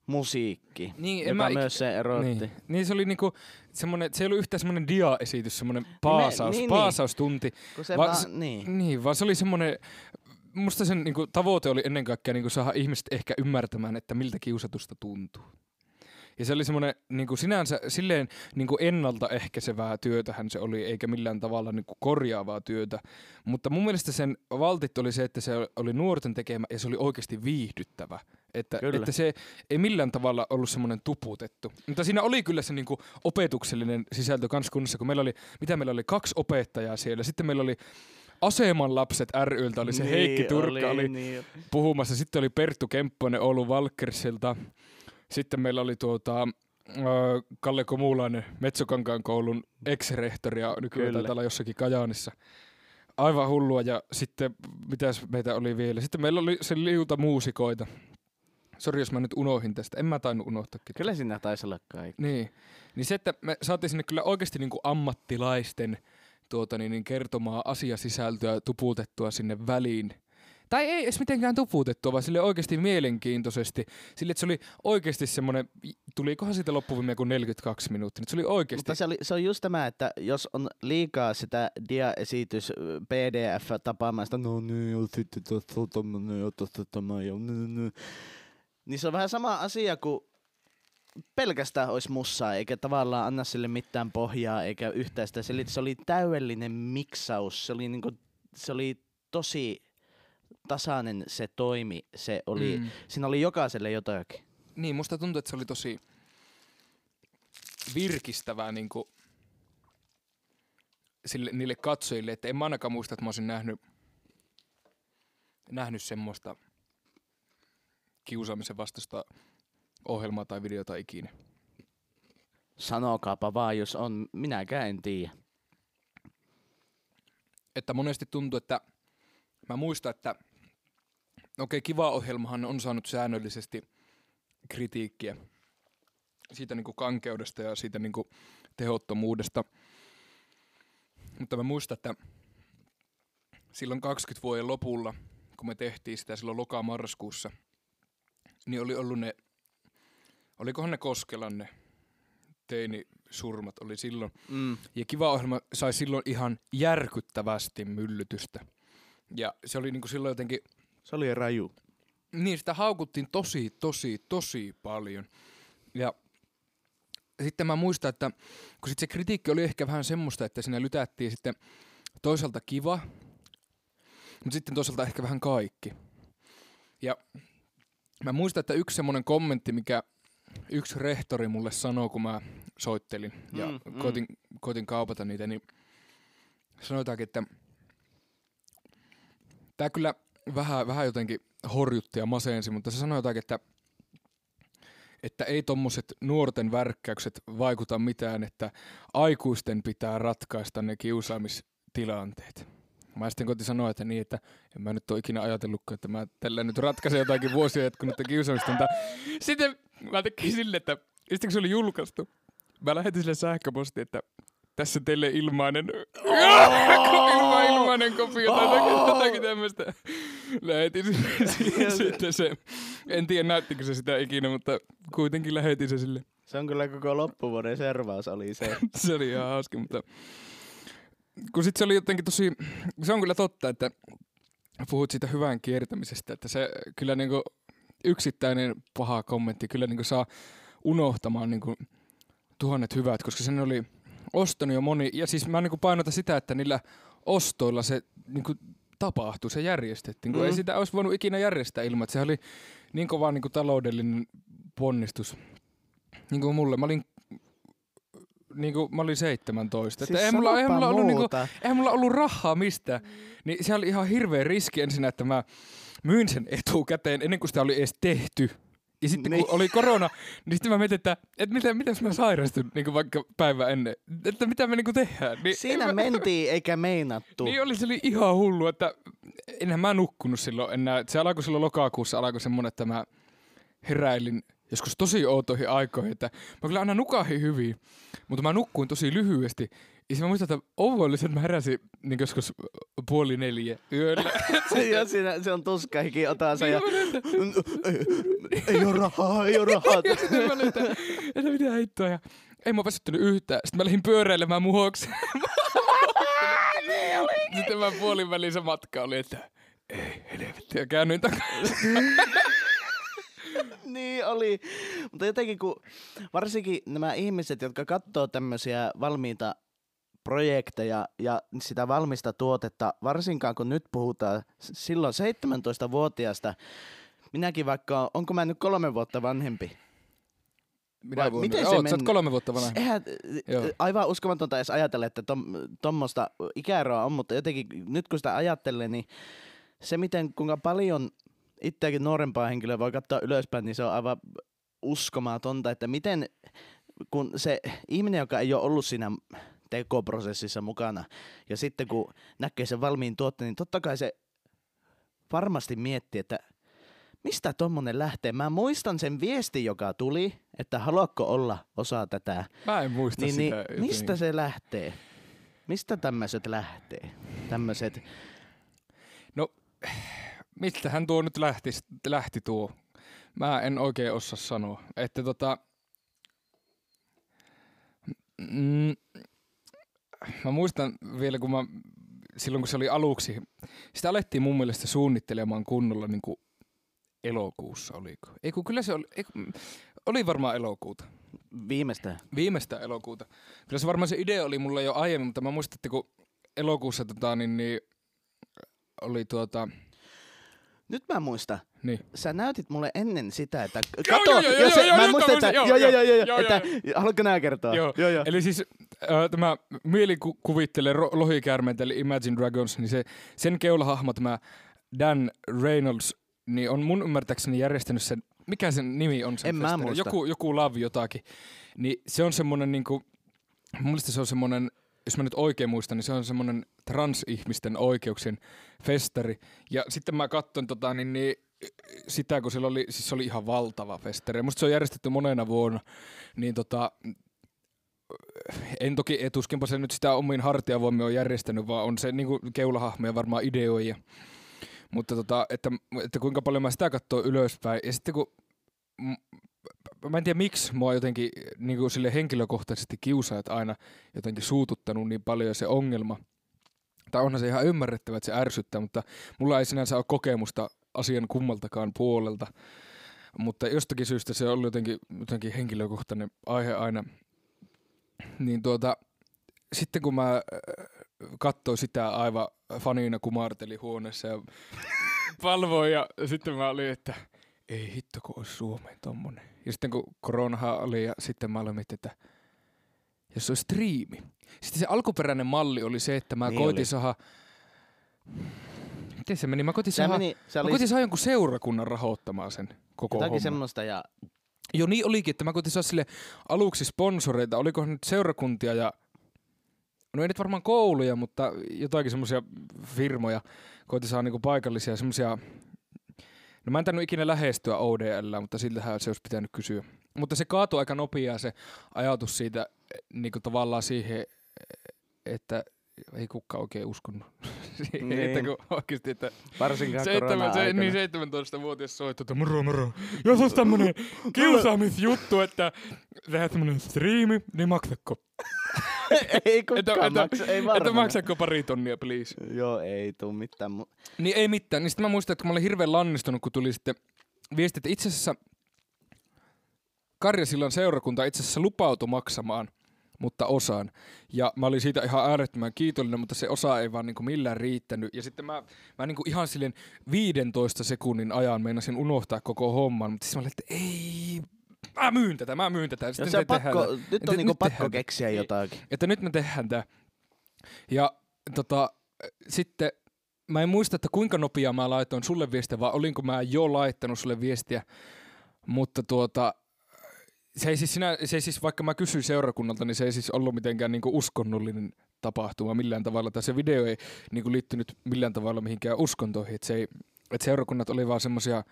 musiikki, Niin, joka mä myös se erotti. Niin. niin se oli niinku semmonen, se ei ollut yhtään semmonen dia-esitys, semmonen paasaus, niin, niin. paasaustunti, se Va- vaan, s- niin. Niin, vaan se oli semmoinen, musta sen niinku, tavoite oli ennen kaikkea niinku, saada ihmiset ehkä ymmärtämään, että miltä kiusatusta tuntuu. Ja se oli semmoinen niinku, sinänsä silleen niinku, ennaltaehkäisevää työtähän se oli, eikä millään tavalla niinku, korjaavaa työtä. Mutta mun mielestä sen valtit oli se, että se oli nuorten tekemä ja se oli oikeasti viihdyttävä. Että, Kyllä. että se ei millään tavalla ollut semmoinen tuputettu. Mutta siinä oli kyllä se niinku, opetuksellinen sisältö kans kunnossa, kun meillä oli, mitä meillä oli, kaksi opettajaa siellä. Sitten meillä oli Aseman lapset ryltä, oli se niin, Heikki Turkka oli, Niin. puhumassa. Sitten oli Perttu Kempponen Oulun Valkersilta. Sitten meillä oli tuota, ö, Kalle Komulainen Metsokankaan koulun ex-rehtori ja nykyään Kyllä. taitaa olla jossakin Kajaanissa. Aivan hullua ja sitten mitäs meitä oli vielä. Sitten meillä oli se liuta muusikoita. Sori, jos mä nyt unohin tästä. En mä tainnut unohtaa. Kyllä siinä taisi olla kaikki. Niin. niin se, että me saatiin sinne kyllä oikeasti niinku ammattilaisten tuota, niin, niin kertomaa asiasisältöä tuputettua sinne väliin. Tai ei edes mitenkään tuputettua, vaan sille oikeasti mielenkiintoisesti. Sille, että se oli oikeasti semmoinen, tulikohan siitä loppuviimeen kuin 42 minuuttia. Nyt Se oli oikeasti, Mutta se, oli, se on just tämä, että jos on liikaa sitä dia-esitys PDF-tapaamasta, no niin, sitten tämä, ja niin, niin. niin se on vähän sama asia kuin pelkästään olisi mussaa, eikä tavallaan anna sille mitään pohjaa, eikä yhtään sitä. Se oli, se oli täydellinen miksaus, se oli, niinku, se oli tosi tasainen se toimi, se oli, mm. Siinä oli jokaiselle jotakin. Niin, musta tuntuu, että se oli tosi virkistävää niin kuin sille, niille katsojille, että en mä ainakaan muista, että mä olisin nähnyt, nähnyt semmoista kiusaamisen vastaista ohjelmaa tai videota ikinä. Sanokaapa vaan, jos on, minäkään en tiedä. Että monesti tuntuu, että mä muistan, että okei, kiva ohjelmahan on saanut säännöllisesti kritiikkiä siitä niinku kankeudesta ja siitä niinku tehottomuudesta. Mutta mä muistan, että silloin 20 vuoden lopulla, kun me tehtiin sitä silloin loka-marraskuussa, niin oli ollut ne, olikohan ne Koskelan ne teinisurmat oli silloin. Mm. Ja Kiva ohjelma sai silloin ihan järkyttävästi myllytystä. Ja se oli niinku silloin jotenkin, Se oli raju. niin sitä haukuttiin tosi, tosi, tosi paljon. Ja sitten mä muistan, että kun sit se kritiikki oli ehkä vähän semmoista, että siinä lytättiin sitten toisaalta kiva, mutta sitten toisaalta ehkä vähän kaikki. Ja mä muistan, että yksi semmoinen kommentti, mikä yksi rehtori mulle sanoi, kun mä soittelin ja Mm, mm, mm. koitin, koitin kaupata niitä, niin sanotaankin, että tämä kyllä vähän, vähän jotenkin horjutti ja masensi, mutta se sanoi jotakin, että että ei tommoset nuorten värkkäykset vaikuta mitään, että aikuisten pitää ratkaista ne kiusaamistilanteet. Mä sitten koitin sanoa, että niin, että en mä nyt ole ikinä ajatellutkaan, että mä tällä nyt ratkaisen jotakin vuosia jatkunutta kiusaamista, mutta sitten mä tekin silleen, että sitten kun se oli julkaistu, mä lähetin sille sähköpostiin, että tässä teille ilmainen, ilma, ilmainen kopio tai jotakin, jotakin tämmöistä. lähetin sitten se. En tiedä näyttikö se sitä ikinä, mutta kuitenkin lähetin se sille. Se on kyllä koko loppuvuoden servaus oli se. se oli ihan hauska, mutta kun sit se oli jotenkin tosi, se on kyllä totta, että puhut siitä hyvän kiertämisestä, että se kyllä niinku yksittäinen paha kommentti kyllä niinku saa unohtamaan niinku tuhannet hyvät, koska sen oli ostanut jo moni, ja siis mä niinku painotan sitä, että niillä ostoilla se niinku tapahtui, se järjestettiin, kun mm. ei sitä olisi voinut ikinä järjestää ilman, että se oli niin kova niinku taloudellinen ponnistus. Niin kuin mulle, mä olin niin kuin mä olin 17. Siis että ei mulla, ei mulla ollut, niin kuin, ei mulla ollut rahaa mistään. Niin se oli ihan hirveä riski ensin, että mä myin sen etukäteen ennen kuin sitä oli edes tehty. Ja sitten Niin. kun oli korona, niin sitten mä mietin, että, että mitä, mitä mä sairastun niin kuin vaikka päivä ennen. Että mitä me niin tehdään. Niin, Siinä mä- mentiin eikä meinattu. Niin oli, se oli ihan hullu, että enhän mä nukkunut silloin enää. Se alkoi silloin lokakuussa, alkoi semmonen, että mä heräilin joskus tosi outoihin aikoihin, että mä kyllä aina nukahin hyvin, mutta mä nukkuin tosi lyhyesti. Ja sitten mä muistan, että ouvallisen, että mä heräsin niin joskus puoli neljä yöllä. ja siinä, se on tuskahikin otansa ja Niin ei, ei ole rahaa, ei ole rahaa. ja mä olin, että, mitä hittoa. Ja ei mä väsyttänyt yhtään. Sitten mä lähdin pyöräilemään muhoksi. Sitten mä puolin väliin se matka oli, että ei helvetti. Ja käännyin takaisin. niin oli. Mutta jotenkin kun varsinkin nämä ihmiset, jotka katsoo tämmöisiä valmiita projekteja ja sitä valmista tuotetta, varsinkaan kun nyt puhutaan silloin 17-vuotiaasta, minäkin vaikka, onko mä nyt kolme vuotta vanhempi? Minä Vai vuonna? miten se Oot, sä meni? oot kolme vuotta vanha. Eihän, Joo. aivan uskomatonta edes ajatella, että tom, tommosta ikäeroa on, mutta jotenkin nyt kun sitä ajattelee, niin se miten kuinka paljon itseäkin nuorempaa henkilöä voi katsoa ylöspäin, niin se on aivan uskomatonta, että miten kun se ihminen, joka ei ole ollut siinä tekoprosessissa mukana, ja sitten kun näkee sen valmiin tuotteen, niin totta kai se varmasti miettii, että mistä tommonen lähtee. Mä muistan sen viestin, joka tuli, että haluatko olla osa tätä. Mä en muista Niin, niin sitä. jotenkin. mistä se lähtee? Mistä tämmöiset lähtee? Tämmöiset, Mistähän tuo nyt lähti, lähti tuo? Mä en oikein osaa sanoa. Että tota... Mm, mä muistan vielä, kun mä, silloin kun se oli aluksi, sitä alettiin mun mielestä suunnittelemaan kunnolla niin kuin elokuussa, oliko? Ei kun kyllä se oli, ei, kun- oli varmaan elokuuta. viimeistä. Viimeistä elokuuta. Kyllä se varmaan se idea oli mulla jo aiemmin, mutta mä muistan, että kun elokuussa tota, niin, niin, oli tuota, Nyt mä muistan. niin. Sä näytit mulle ennen sitä, että Joo, kato, joo, joo, jos joo, se, joo, mä joo, muistan, mä että joo, joo, joo, joo, joo, että haluatko nää kertoa? Joo. joo, joo. Eli siis äh, tämä mielikuvittele lohikäärmeitä, eli Imagine Dragons, niin se, sen keulahahmo, tämä Dan Reynolds, niin on mun ymmärtääkseni järjestänyt sen, mikä sen nimi on sen En mä festari? muista. Joku, joku Love jotakin. Niin se on semmonen niinku, mun mielestä se on semmonen, jos mä nyt oikein muistan, niin se on semmonen transihmisten oikeuksien festari. Ja sitten mä katson tota, niin, niin sitä, kun siellä oli, siis se oli ihan valtava festari. Musta se on järjestetty monena vuonna. Niin tota, en toki etuskinpa se nyt sitä omiin hartiavoimia on järjestänyt, vaan on se niinku keulahahmoja varmaan ideoija. Mutta tota, että, että kuinka paljon mä sitä katsoo ylöspäin. Ja sitten kun, mä en tiedä miksi mua jotenkin niinku sille henkilökohtaisesti kiusaajat aina jotenkin suututtanut niin paljon se ongelma. Tai onhan se ihan ymmärrettävä, että se ärsyttää, mutta mulla ei sinänsä ole kokemusta asian kummaltakaan puolelta. Mutta jostakin syystä se on jotenkin, jotenkin henkilökohtainen aihe aina. Niin tuota, sitten kun mä äh, katsoin sitä aivan fanina kumarteli huoneessa ja palvoin ja sitten mä olin, että ei hitto kun olisi Suomeen tommonen. Ja sitten kun koronahan oli ja sitten mä aloin että jos se olisi striimi. Sitten se alkuperäinen malli oli se, että mä Niin koitin oli. saada... Miten se meni? Mä koitin saada, meni, se mä oli koitin saada jonkun seurakunnan rahoittamaan sen koko jotakin homman. semmoista ja Joo, niin olikin, että mä koitin saada sille aluksi sponsoreita. Oliko nyt seurakuntia ja... No ei nyt varmaan kouluja, mutta jotakin semmoisia firmoja. Koitin saada niinku paikallisia semmoisia... No mä en tainnut ikinä lähestyä ODL, mutta siltähän se olisi pitänyt kysyä. Mutta se kaatui aika nopeaa se ajatus siitä niinku tavallaan siihen, että ei kukaan oikein uskonut. Niin. niin. että kun oikeasti, että Varsinkaan Seitsemän, se, korona-aikana. niin 17-vuotias soitto, että moro moro. Jos olisi tämmönen kiusaamisjuttu, että tehdään tämmönen striimi, niin maksatko? ei Että, kukaan että, maksa, ei että varmaan. maksatko pari tonnia, please? Joo, ei tuu mitään. Mu- Niin ei mitään. Niin sitten mä muistan, että mä olin hirveän lannistunut, kun tuli sitten viesti, että itse asiassa Karjasillan seurakunta itse asiassa lupautui maksamaan mutta osaan. Ja mä olin siitä ihan äärettömän kiitollinen, mutta se osa ei vaan niinku millään riittänyt. Ja sitten mä, mä niinku ihan silleen 15 sekunnin ajan meinasin unohtaa koko homman, mutta siis mä olin, että ei, mä myyn tätä, mä myyn tätä. Sitten se on tehdään pakko, tää. nyt on niinku nyt pakko tehdään. keksiä Ei. jotakin. että nyt me tehdään tää. Ja tota, sitten mä en muista, että kuinka nopeaa mä laitoin sulle viestiä, vai olinko mä jo laittanut sulle viestiä. Mutta tuota, se ei siis, sinä, se ei siis vaikka mä kysyin seurakunnalta, niin se ei siis ollut mitenkään niinku uskonnollinen tapahtuma millään tavalla. Tai se video ei niinku liittynyt millään tavalla mihinkään uskontoihin. Että se ei, et seurakunnat oli vaan semmosia,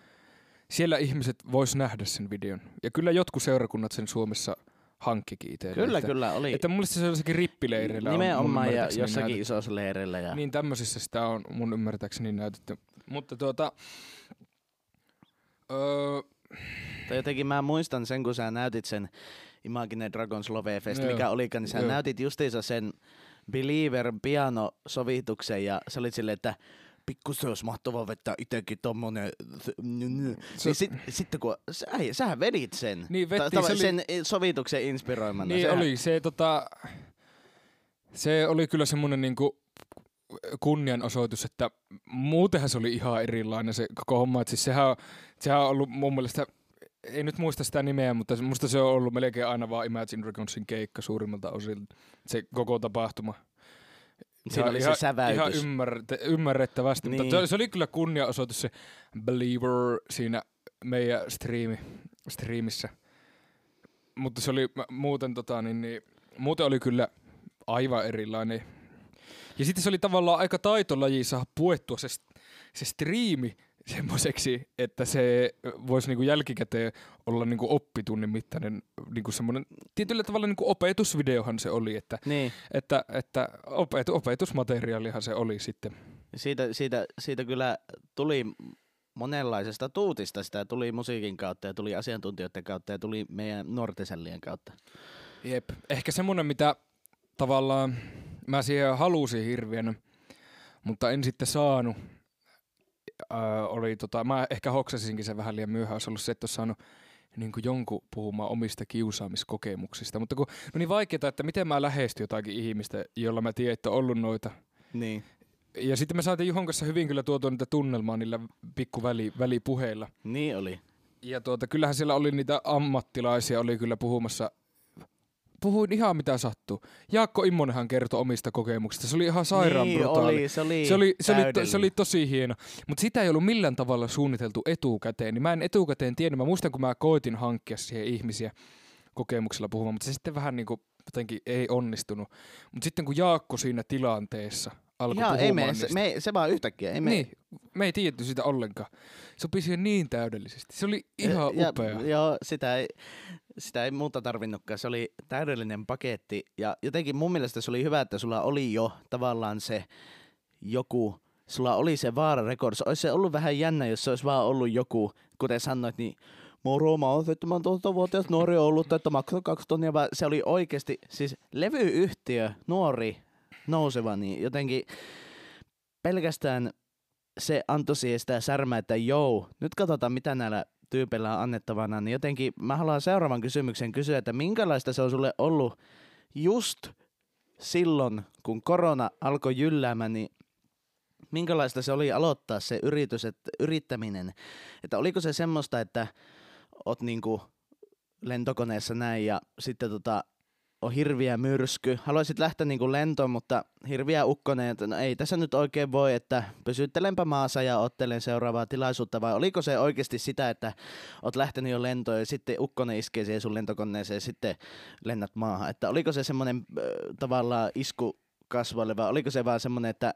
siellä ihmiset vois nähdä sen videon. Ja kyllä jotkut seurakunnat sen Suomessa hankkikin itselleen. Kyllä, että, kyllä, oli. Että mun mielestä se jossakin rippileireillä on Nimenomaan ja ymmärtääkseni jossakin näytetty. isossa leirillä. Ja... Niin tämmöisissä sitä on mun ymmärtääkseni näytetty. Mutta tuota... Öö, Tai jotenkin mä muistan sen, kun sä näytit sen Imagine Dragons Love Fest, Joo. mikä olikaan, niin sä Joo. näytit justiinsa sen Believer pianosovituksen ja sä olit silleen, että pikku se olisi mahtavaa vetää itekin tommonen. Se- Niin sit, sitten kun sä, sähän vedit sen, Niin, tava- se oli- sen sovituksen inspiroimana. niin oli. Se, tota, se oli kyllä semmoinen niinku kunnianosoitus, että muutenhan se oli ihan erilainen se koko homma. Et siis sehän, sehän on ollut mun mielestä, ei nyt muista sitä nimeä, mutta musta se on ollut melkein aina vaan Imagine Dragonsin keikka suurimmalta osilta. Se koko tapahtuma. Siinä oli se säväytys. Ihan ymmärret- ymmärrettävästi, niin. Mutta se oli kyllä kunniaosoitus se Believer siinä meidän striimi, striimissä. Mutta se oli muuten, tota, niin, niin, muuten oli kyllä aivan erilainen. Ja sitten se oli tavallaan aika taitolaji saada puettua se, se striimi semmoiseksi, että se voisi niinku jälkikäteen olla niinku oppitunnin mittainen niinku semmoinen, tietyllä tavalla niinku opetusvideohan se oli, että Niin, että, että opet, opetusmateriaalihan se oli sitten. siitä, siitä, siitä kyllä tuli monenlaisesta tuutista. Sitä tuli musiikin kautta ja tuli asiantuntijoiden kautta ja tuli meidän nuortisellien kautta. Jep. Ehkä semmoinen, mitä tavallaan mä siihen halusin hirveän, mutta en sitten saanut, ää, oli tota, mä ehkä hoksasinkin sen vähän liian myöhään, olisi ollut se, että olisi saanut niin kuin jonkun puhumaan omista kiusaamiskokemuksista. Mutta kun, no niin vaikeaa, että miten mä lähestyn jotakin ihmistä, jolla mä tiedän, että on ollut noita. Niin. Ja sitten me saatiin Juhon kanssa hyvin kyllä tuotua niitä tunnelmaa niillä pikku väli, välipuheilla. Niin oli. Ja tuota, kyllähän siellä oli niitä ammattilaisia, oli kyllä puhumassa. Puhuin ihan mitä sattuu. Jaakko Immonenhan kertoi omista kokemuksista. Se oli ihan sairaan niin brutaali. oli, se oli Se oli, se, oli to, se oli tosi hieno. Mutta sitä ei ollut millään tavalla suunniteltu etukäteen. Niin mä en etukäteen tiennyt. Mä muistan, kun mä koitin hankkia siihen ihmisiä kokemuksella puhumaan, mutta se sitten vähän niin kuin jotenkin ei onnistunut. Mutta sitten kun Jaakko siinä tilanteessa alkoi puhumaan ei me, se, me, se vaan yhtäkkiä. Ei me, niin, me ei tiedetty sitä ollenkaan. Se sopi siihen niin täydellisesti. Se oli ihan ja, upea. Joo, sitä ei, sitä ei muuta tarvinnutkaan. Se oli täydellinen paketti. Ja jotenkin mun mielestä se oli hyvä, että sulla oli jo tavallaan se joku, sulla oli se Vaara Records. Olisi se ollut vähän jännä, jos se olisi vaan ollut joku, kuten sanoit, niin Moro, mä oon 17-vuotias nuori ollut, että maksaa kaksi tonnia, vaan se oli oikeasti, siis levyyhtiö, nuori, nouseva, niin jotenkin pelkästään se antoi siihen sitä särmää, että joo, nyt katsotaan mitä näillä tyypeillä on annettavana, niin jotenkin mä haluan seuraavan kysymyksen kysyä, että minkälaista se on sulle ollut just silloin, kun korona alkoi jylläämään, niin minkälaista se oli aloittaa se yritys, että yrittäminen, että oliko se semmoista, että oot niinku lentokoneessa näin ja sitten tota, on hirviä myrsky. Haluaisit lähteä niinku lentoon, mutta hirviä ukkonen, että no ei tässä nyt oikein voi, että pysyttelenpä maassa ja ottelen seuraavaa tilaisuutta, vai oliko se oikeasti sitä, että oot lähtenyt jo lentoon ja sitten ukkonen iskee siihen sun lentokoneeseen ja sitten lennät maahan, että oliko se semmoinen äh, tavallaan isku kasvoille vai oliko se vaan semmoinen, että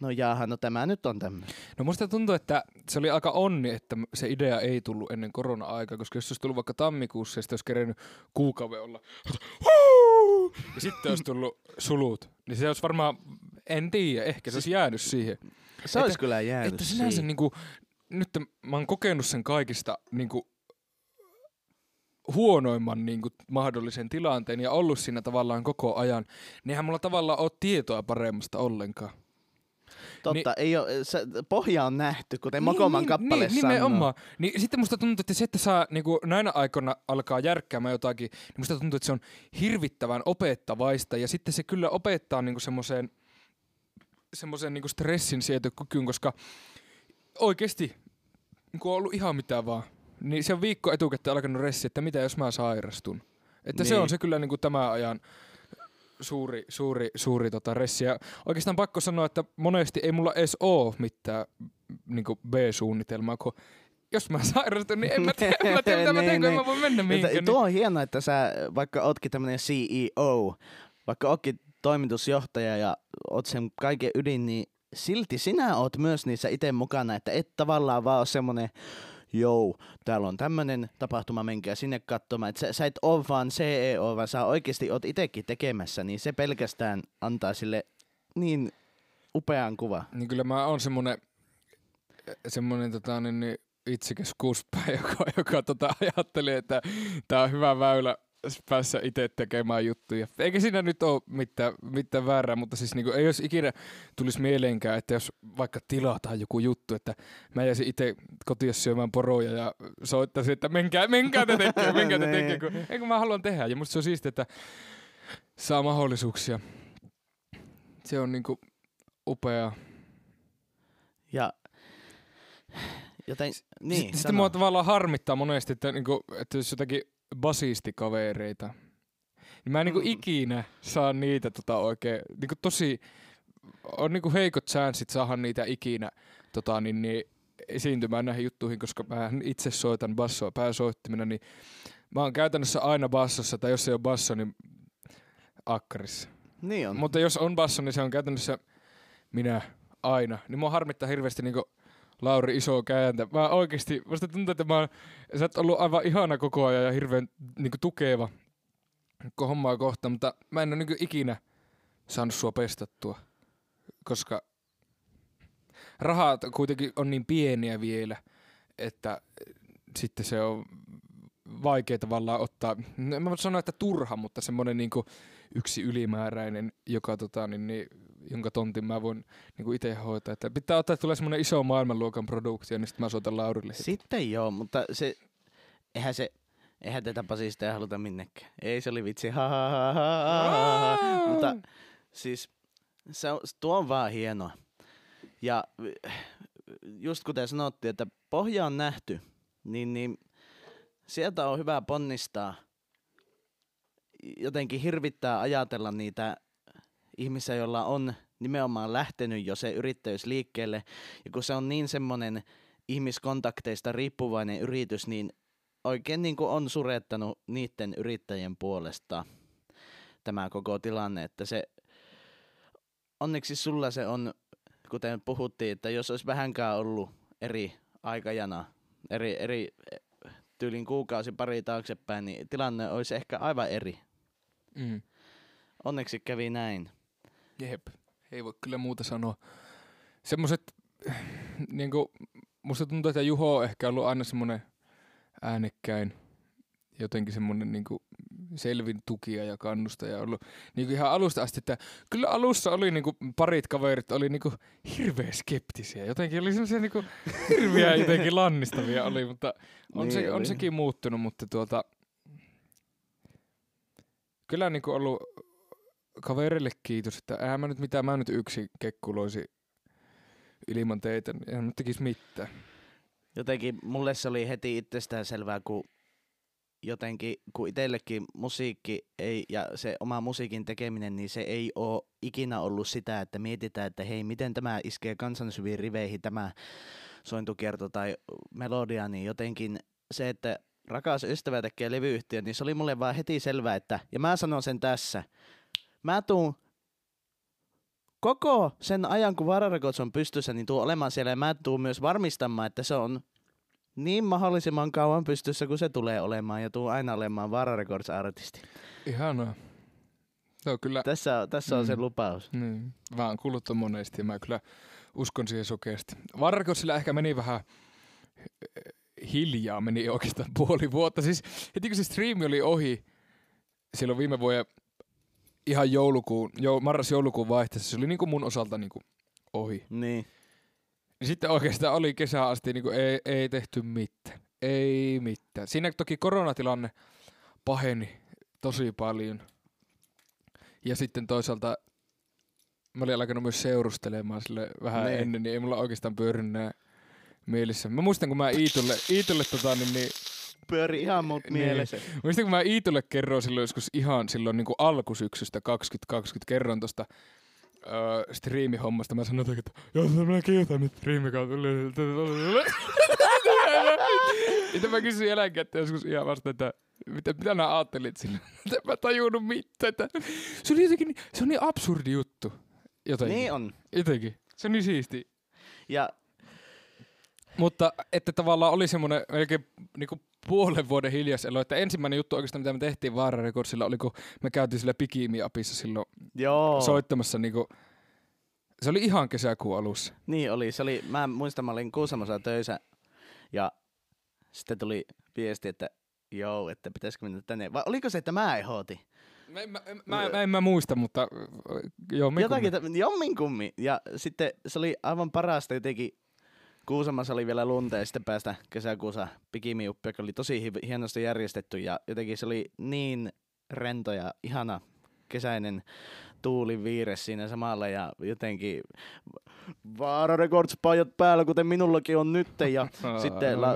no jaaha, no tämä nyt on tämmöinen. No musta tuntuu, että se oli aika onni, että se idea ei tullut ennen korona-aikaa, koska jos se olisi tullut vaikka tammikuussa ja sitten olisi kerennyt kuukauden olla ja sitten olisi tullut sulut, niin se olisi varmaan En tiedä, ehkä se olisi jäänyt siihen. Se olisi kyllä jäänyt Että sinänsä siihen. niinku, nyt mä oon kokenut sen kaikista niinku, huonoimman niinku, mahdollisen tilanteen ja ollut siinä tavallaan koko ajan, niin eihän mulla tavallaan ole tietoa paremmasta ollenkaan. Totta, ei ole, se, pohja on nähty, kuten Mokoman kappale niin, sanoo. nimenomaan. Niin sitten musta tuntuu, että se, että saa niinku, näinä aikoina alkaa järkkäämään jotakin, niin musta tuntuu, että se on hirvittävän opettavaista. Ja sitten se kyllä opettaa niinku semmoiseen semmoisen niinku stressin sietokykyyn, koska oikeasti niinku on ollut ihan mitä vaan. Niin se on viikko etukäteen alkanut ressi, että mitä jos mä sairastun. Että niin. se Niin. on se kyllä niinku tämän ajan suuri, suuri, suuri tota ressi. Ja oikeastaan pakko sanoa, että monesti ei mulla edes oo mitään niinku B-suunnitelmaa, kun jos mä sairastun, niin en mä tiedä, en mä tiedä mitä mä teen, kun en Niin, mä voi mennä mihinkään. Niin. tuo on hienoa, että sä, vaikka ootkin tämmönen CEO, vaikka ootkin toimitusjohtaja ja oot sen kaiken ydin, niin silti sinä oot myös niissä itse mukana, että et tavallaan vaan ole semmonen, jou, täällä on tämmönen tapahtuma, menkää sinne katsomaan. Et sä, sä et oo vaan CEO, vaan sä oikeasti oot itekin tekemässä, niin se pelkästään antaa sille niin upean kuva. Niin kyllä mä oon semmonen, semmonen tota, niin, niin itsekäs kuspää, joka, joka tota, ajatteli, että tää on hyvä väylä päässä itse tekemään juttuja. Eikä siinä nyt ole mitään, mitään väärää, mutta siis niinku, ei olisi ikinä tulisi mieleenkään, että jos vaikka tilataan joku juttu, että mä jäisin itse kotiin syömään poroja ja soittaisin, että menkää, menkää te tekemään, menkää te Niin. tekemään, kun, ei kun mä haluan tehdä. Ja musta se on siistiä, että saa mahdollisuuksia. Se on niinku upea. Ja joten, niin, Sitten, sano. mua tavallaan harmittaa monesti, että, niinku, että jos jotakin basistikavereita, niin mä en niinku Mm. ikinä saa niitä tota oikein, niinku tosi, on niinku heikot chanssit saada niitä ikinä tota, niin, niin, esiintymään näihin juttuihin, koska mä itse soitan bassoa pääsoittimena, niin mä oon käytännössä aina bassossa, tai jos ei ole basso, niin akkarissa. Niin on. Mutta jos on basso, niin se on käytännössä minä aina. Niin mua harmittaa hirveästi niinku Lauri iso kääntä. Mä oikeesti, musta tuntuu, että mä oon, sä oot ollut aivan ihana koko ajan ja hirveän niinku tukeva koko hommaa kohtaan, mutta mä en oo niinku ikinä saanut sua pestattua, koska rahat kuitenkin on niin pieniä vielä, että sitten se on vaikea tavallaan ottaa, en mä voi sanoa, että turha, mutta semmoinen niinku yksi ylimääräinen, joka, tota, niin, niin, jonka tontin mä voin niin itse hoitaa. Että pitää ottaa, että tulee semmoinen iso maailmanluokan produktio, niin sitten mä soitan Laurille. Sitten joo, mutta se, eihän se, eihän tätä basista haluta minnekään. Ei, se oli vitsi, ha, ha, ha, ha, ha, ha. Mutta siis se on, tuo on vaan hienoa. Ja just kuten sanottiin, että pohja on nähty, niin, niin sieltä on hyvä ponnistaa. Jotenkin hirvittää ajatella niitä ihmisiä, joilla on nimenomaan lähtenyt jo se yrittäjyys liikkeelle. Ja kun se on niin semmoinen ihmiskontakteista riippuvainen yritys, niin oikein niin kuin on surettanut niiden yrittäjien puolesta tämä koko tilanne, että se onneksi sulla se on, kuten puhuttiin, että jos olisi vähänkään ollut eri aikajana, eri, eri tyylin kuukausi pari taaksepäin, niin tilanne olisi ehkä aivan eri. Mm. Onneksi kävi näin. Jep, ei voi kyllä muuta sanoa. Semmoiset, niinku, musta tuntuu, että Juho on ehkä ollut aina semmoinen äänekkäin, jotenkin semmoinen niinku selvin tukija ja kannustaja ollut niinku ihan alusta asti, että kyllä alussa oli niinku parit kaverit oli niinku hirveän skeptisiä, jotenkin oli semmoisia niinku hirveä jotenkin lannistavia oli, mutta on, Niin se, on sekin muuttunut, mutta tuota, kyllä niinku ollut kaverille kiitos, että eihän mä nyt mitään, mä nyt yksin kekkuloisi ilman teitä, niin eihän mä tekisi mitään. Jotenkin mulle se oli heti itsestään selvää, kun jotenkin, kun itsellekin musiikki ei, ja se oma musiikin tekeminen, niin se ei ole ikinä ollut sitä, että mietitään, että hei, miten tämä iskee kansan syviin riveihin, tämä sointukierto tai melodia, niin jotenkin se, että rakas ystävä tekee levyyhtiö, niin se oli mulle vaan heti selvää, että, ja mä sanon sen tässä, mä tuun koko sen ajan, kun Vara Records on pystyssä, niin tuu olemaan siellä ja mä tuun myös varmistamaan, että se on niin mahdollisimman kauan pystyssä, kun se tulee olemaan ja tuu aina olemaan Vara Records artisti. Ihanaa. Se on kyllä, Tässä, tässä on se Mm. lupaus. niin, vaan kuullut on monesti ja mä kyllä uskon siihen sokeasti. Varkossilla ehkä meni vähän eh, hiljaa, meni oikeastaan puoli vuotta. Siis heti kun se striimi oli ohi, silloin viime vuoden ihan joulukuun, jo, marras-joulukuun vaihteessa, se oli niinku mun osalta niinku ohi. Niin. Niin sitten oikeastaan oli kesään asti niinku ei, ei tehty mitään. Ei mitään. Siinä toki koronatilanne paheni tosi paljon. Ja sitten toisaalta mä olin alkanut myös seurustelemaan sille vähän Niin. ennen, niin ei mulla oikeastaan pyörinyt nää mielissä. Mä muistan, kun mä Iitulle, Iitulle tota, niin, niin, Pyöri ihan muut Niin. mielessä. muistan, kun mä Iitulle kerroin silloin joskus ihan silloin niin kuin alkusyksystä 2020, kerron tosta öö, striimihommasta. Mä sanoin, että joo, mä kiutaan nyt striimikautta. Sitten mä kysyin jälkikäteen joskus ihan vasta, että mitä, mitä nää ajattelit sillä? En mä tajunnut mitään. Että se oli jotenkin, niin- se on niin absurdi juttu. Jotenkin. Niin on. Jotenkin. Se on niin siisti. Ja Mutta että tavallaan oli semmoinen melkein niinku puolen vuoden hiljaiselo, että ensimmäinen juttu oikeastaan, mitä me tehtiin Vaara Recordsilla, oli kun me käytiin sillä Pikimi-apissa silloin joo. soittamassa niinku, se oli ihan kesäkuun alussa. Niin oli. Se oli, mä muistan, mä olin Kuusamossa töissä ja sitten tuli viesti, että joo, että pitäisikö mennä tänne. Vai oliko se, että mä ehdotin? Mä, mä, mä, mä, en mä muista, mutta äh, joo, me Jotakin, tä- jomminkummi. Ja sitten se oli aivan parasta jotenkin. Kuusamassa oli vielä lunta ja sitten päästä kesäkuussa pikimiuppi, joka oli tosi hi- hienosti järjestetty. Ja jotenkin se oli niin rento ja ihana kesäinen tuuli viire siinä samalla ja jotenkin Vaara Records pajat päällä, kuten minullakin on nyt ja sitten la,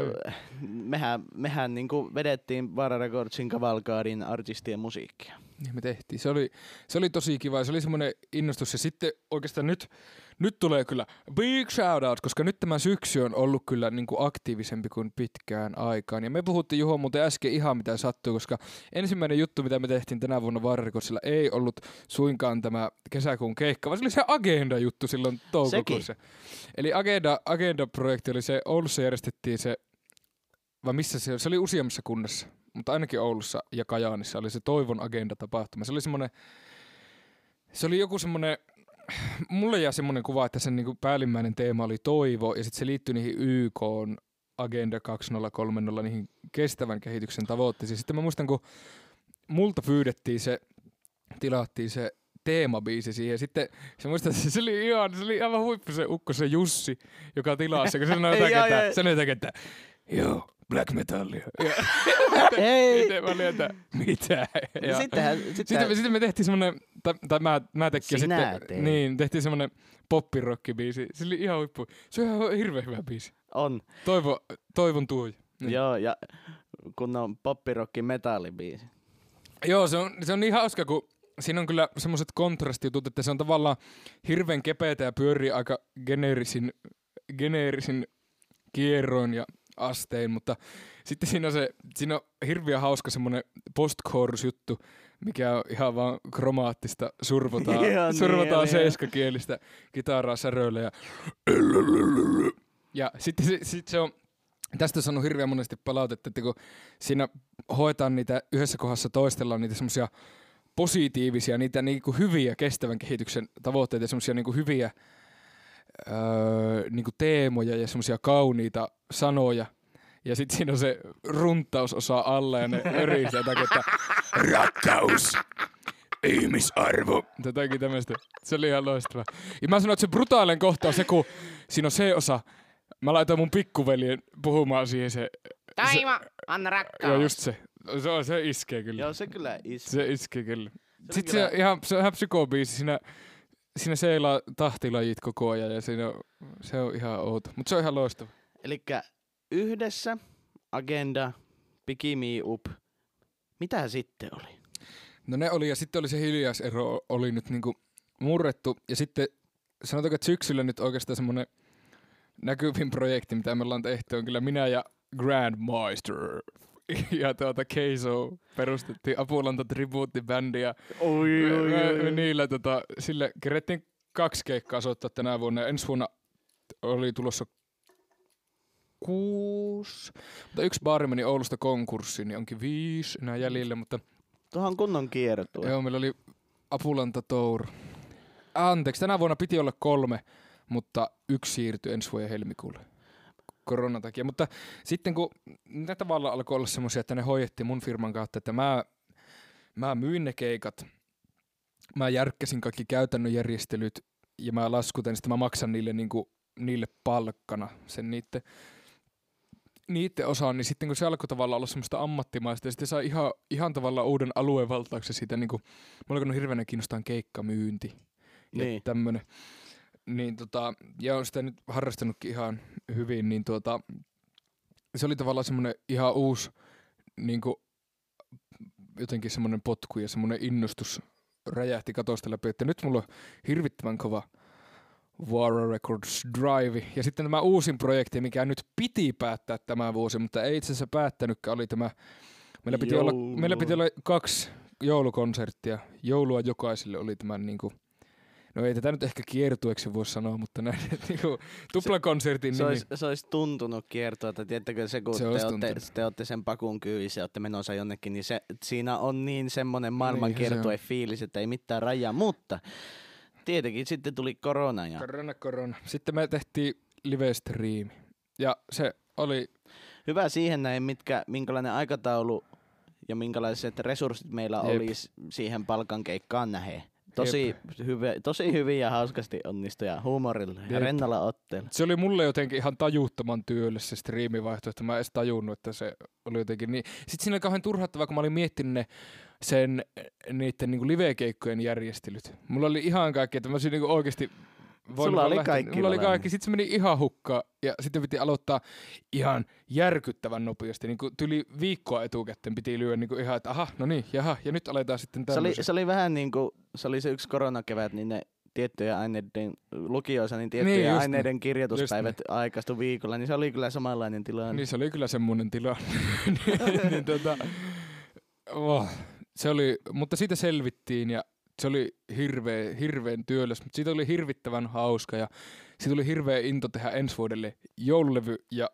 mehän, mehän niin vedettiin Vaara Recordsin kavalkaadin artistien musiikkia. Niin me tehtiin. Se oli, se oli tosi kiva se oli semmoinen innostus. Ja sitten oikeastaan nyt, nyt tulee kyllä big shout out, koska nyt tämä syksy on ollut kyllä niin kuin aktiivisempi kuin pitkään aikaan. Ja me puhuttiin Juho muuten äsken ihan mitä sattuu, koska ensimmäinen juttu, mitä me tehtiin tänä vuonna Varrikossilla, ei ollut suinkaan tämä kesäkuun keikka, vaan se oli se agenda-juttu silloin toukokuussa. Eli agenda, agenda-projekti oli se, Oulussa järjestettiin se, vai missä se, se oli useammassa kunnassa, mutta ainakin Oulussa ja Kajaanissa oli se Toivon agenda-tapahtuma. Se oli semmoinen, se oli joku semmoinen, mulle jäi semmoinen kuva, että sen niinku päällimmäinen teema oli toivo, ja sitten se liittyi niihin YK Agenda 2030, niihin kestävän kehityksen tavoitteisiin. Sitten mä muistan, kun multa pyydettiin se, tilattiin se teemabiisi siihen. Sitten se muistan, että se oli ihan, se oli aivan huippu se ukko, se Jussi, joka tilasi, kun se sanoi jotakin, että, jotakin, että joo, black metallia. Ja, Ei! sitten mä olin, että mitä? Ja, Sittenhän, sitten, sitten, sitten me tehtiin semmonen, tai, tai mä, mä tekin, Sinä sitten, teit. niin, tehtiin semmonen poppirokkibiisi. Se oli ihan huippu. Se on ihan hirveän hyvä biisi. on. Toivo, toivon tuoj. Niin. Joo, ja kun on poppirokki metallibiisi. Joo, se on, se on niin hauska, kun siinä on kyllä semmoiset kontrastijutut, että se on tavallaan hirveän kepeätä ja pyörii aika geneerisin, geneerisin kierroin ja astein, mutta sitten siinä on, se, siinä on hirveän hauska semmoinen post juttu, mikä on ihan vaan kromaattista, survotaan, Joo, niin, survotaan joo, seiskakielistä kitaraa säröillä ja ja sitten se, sit se on, tästä on saanut hirveän monesti palautetta, että kun siinä hoetaan niitä, yhdessä kohdassa toistellaan niitä semmoisia positiivisia, niitä niinku hyviä kestävän kehityksen tavoitteita, semmoisia niinku hyviä öö, niinku teemoja ja semmoisia kauniita sanoja. Ja sitten siinä on se runtausosa alla ja ne öristää jotakin, että rakkaus, ihmisarvo. Jotakin tämmöistä. Se oli ihan loistava. Ja mä sanoin, että se brutaalinen kohta on se, kun siinä on se osa, mä laitoin mun pikkuveljen puhumaan siihen se, Taima, anna rakkaus. joo just se. Se, on, se iskee kyllä. Joo, se kyllä is. Se iskee kyllä. on Sitten kyllä- se, ihan, se on ihan psykobiisi. Siinä, siinä seilaa tahtilajit koko ajan ja siinä on, se on ihan outo. Mutta se on ihan loistava. Elikkä yhdessä, agenda, pikimi up. Mitä sitten oli? No ne oli ja sitten oli se hiljaisero oli nyt niinku murrettu. Ja sitten sanotaanko, että syksyllä nyt oikeastaan semmoinen näkyvin projekti, mitä me ollaan tehty, on kyllä minä ja Grandmaster ja tuota Keiso perustettiin Apulanta tribuuttibändi ja Oi, me, me, me niillä tota, sille kerettiin kaksi keikkaa soittaa tänä vuonna. Ensi vuonna oli tulossa kuusi, mutta yksi baari meni Oulusta konkurssiin, niin onkin viisi enää jäljellä, mutta Tuohon kunnon kiertue. Joo, meillä oli Apulanta Tour. Anteeksi, tänä vuonna piti olla kolme, mutta yksi siirtyi ensi vuoden helmikuulle koronan takia. Mutta sitten kun ne tavallaan alkoi olla semmoisia, että ne hoidettiin mun firman kautta, että mä, mä myin ne keikat, mä järkkäsin kaikki käytännön järjestelyt ja mä laskutan, sitten mä maksan niille, niinku, niille palkkana sen niiden niiden osaan, niin sitten kun se alkoi tavallaan olla semmoista ammattimaista, ja sitten sai ihan, ihan tavallaan uuden aluevaltauksen siitä, niin kuin, mulla alkoi hirveänä kiinnostaa keikkamyynti ja Niin. tämmönen. Niin tota, ja on sitä nyt harrastanutkin ihan hyvin, niin tuota, se oli tavallaan semmoinen ihan uusi niin kuin, jotenkin semmoinen potku ja semmoinen innostus räjähti katosta läpi, että nyt mulla on hirvittävän kova War Records Drive. Ja sitten tämä uusin projekti, mikä nyt piti päättää tämä vuosi, mutta ei itse asiassa päättänytkään, oli tämä, meillä piti, olla, meillä piti olla kaksi joulukonserttia. Joulua jokaiselle oli tämän niin kuin, no ei tätä nyt ehkä kiertueeksi voi sanoa, mutta näin, niin kuin, tuplakonsertin Se nimi. olisi, se olisi tuntunut kiertoa, että tiedättekö se, kun Se te, olette, te olette sen pakun kyyvissä ja olette menossa jonnekin, niin se, siinä on niin semmoinen Niin, maailmankiertue fiilis, että ei mitään rajaa, mutta tietenkin sitten tuli korona ja Korona, korona. Sitten me tehtiin live streami. Ja se oli, hyvä siihen näin, mitkä, minkälainen aikataulu ja minkälaiset resurssit meillä Jep. oli siihen palkan keikkaan nähden. Tosi, hyvä, tosi hyvin ja hauskasti onnistui ja huumorilla ja Jep. rennolla otteella. se oli mulle jotenkin ihan tajuttoman työlle se striimivaihtoehto. Mä en edes tajunnut, että se oli jotenkin niin. Sitten siinä oli kauhean turhauttavaa, kun mä olin miettinyt ne, sen, niiden niin live-keikkojen järjestelyt. Mulla oli ihan kaikki, että mä olisin niin oikeasti Sulla oli lähteä- kaikki Mulla oli kaikki. Sitten se meni ihan hukkaan ja sitten piti aloittaa ihan järkyttävän nopeasti. Niin kuin tyli viikkoa etukäteen piti lyödä niin kuin ihan, että aha, no niin, jaha, ja nyt aletaan sitten Se oli, tämmöisen. se oli vähän niin kuin, se oli se yksi koronakevät, niin ne tiettyjä aineiden, lukioissa, niin tiettyjä Niin, niin, aineiden kirjoituspäivät aikaistu viikolla, niin se oli kyllä samanlainen tilanne. Niin se oli kyllä semmoinen tilanne. niin, niin, tota, oh, se oli, mutta siitä selvittiin ja se oli hirveä, hirveän työläs, mutta siitä oli hirvittävän hauska ja siitä oli hirveä into tehdä ensi vuodelle joululevy ja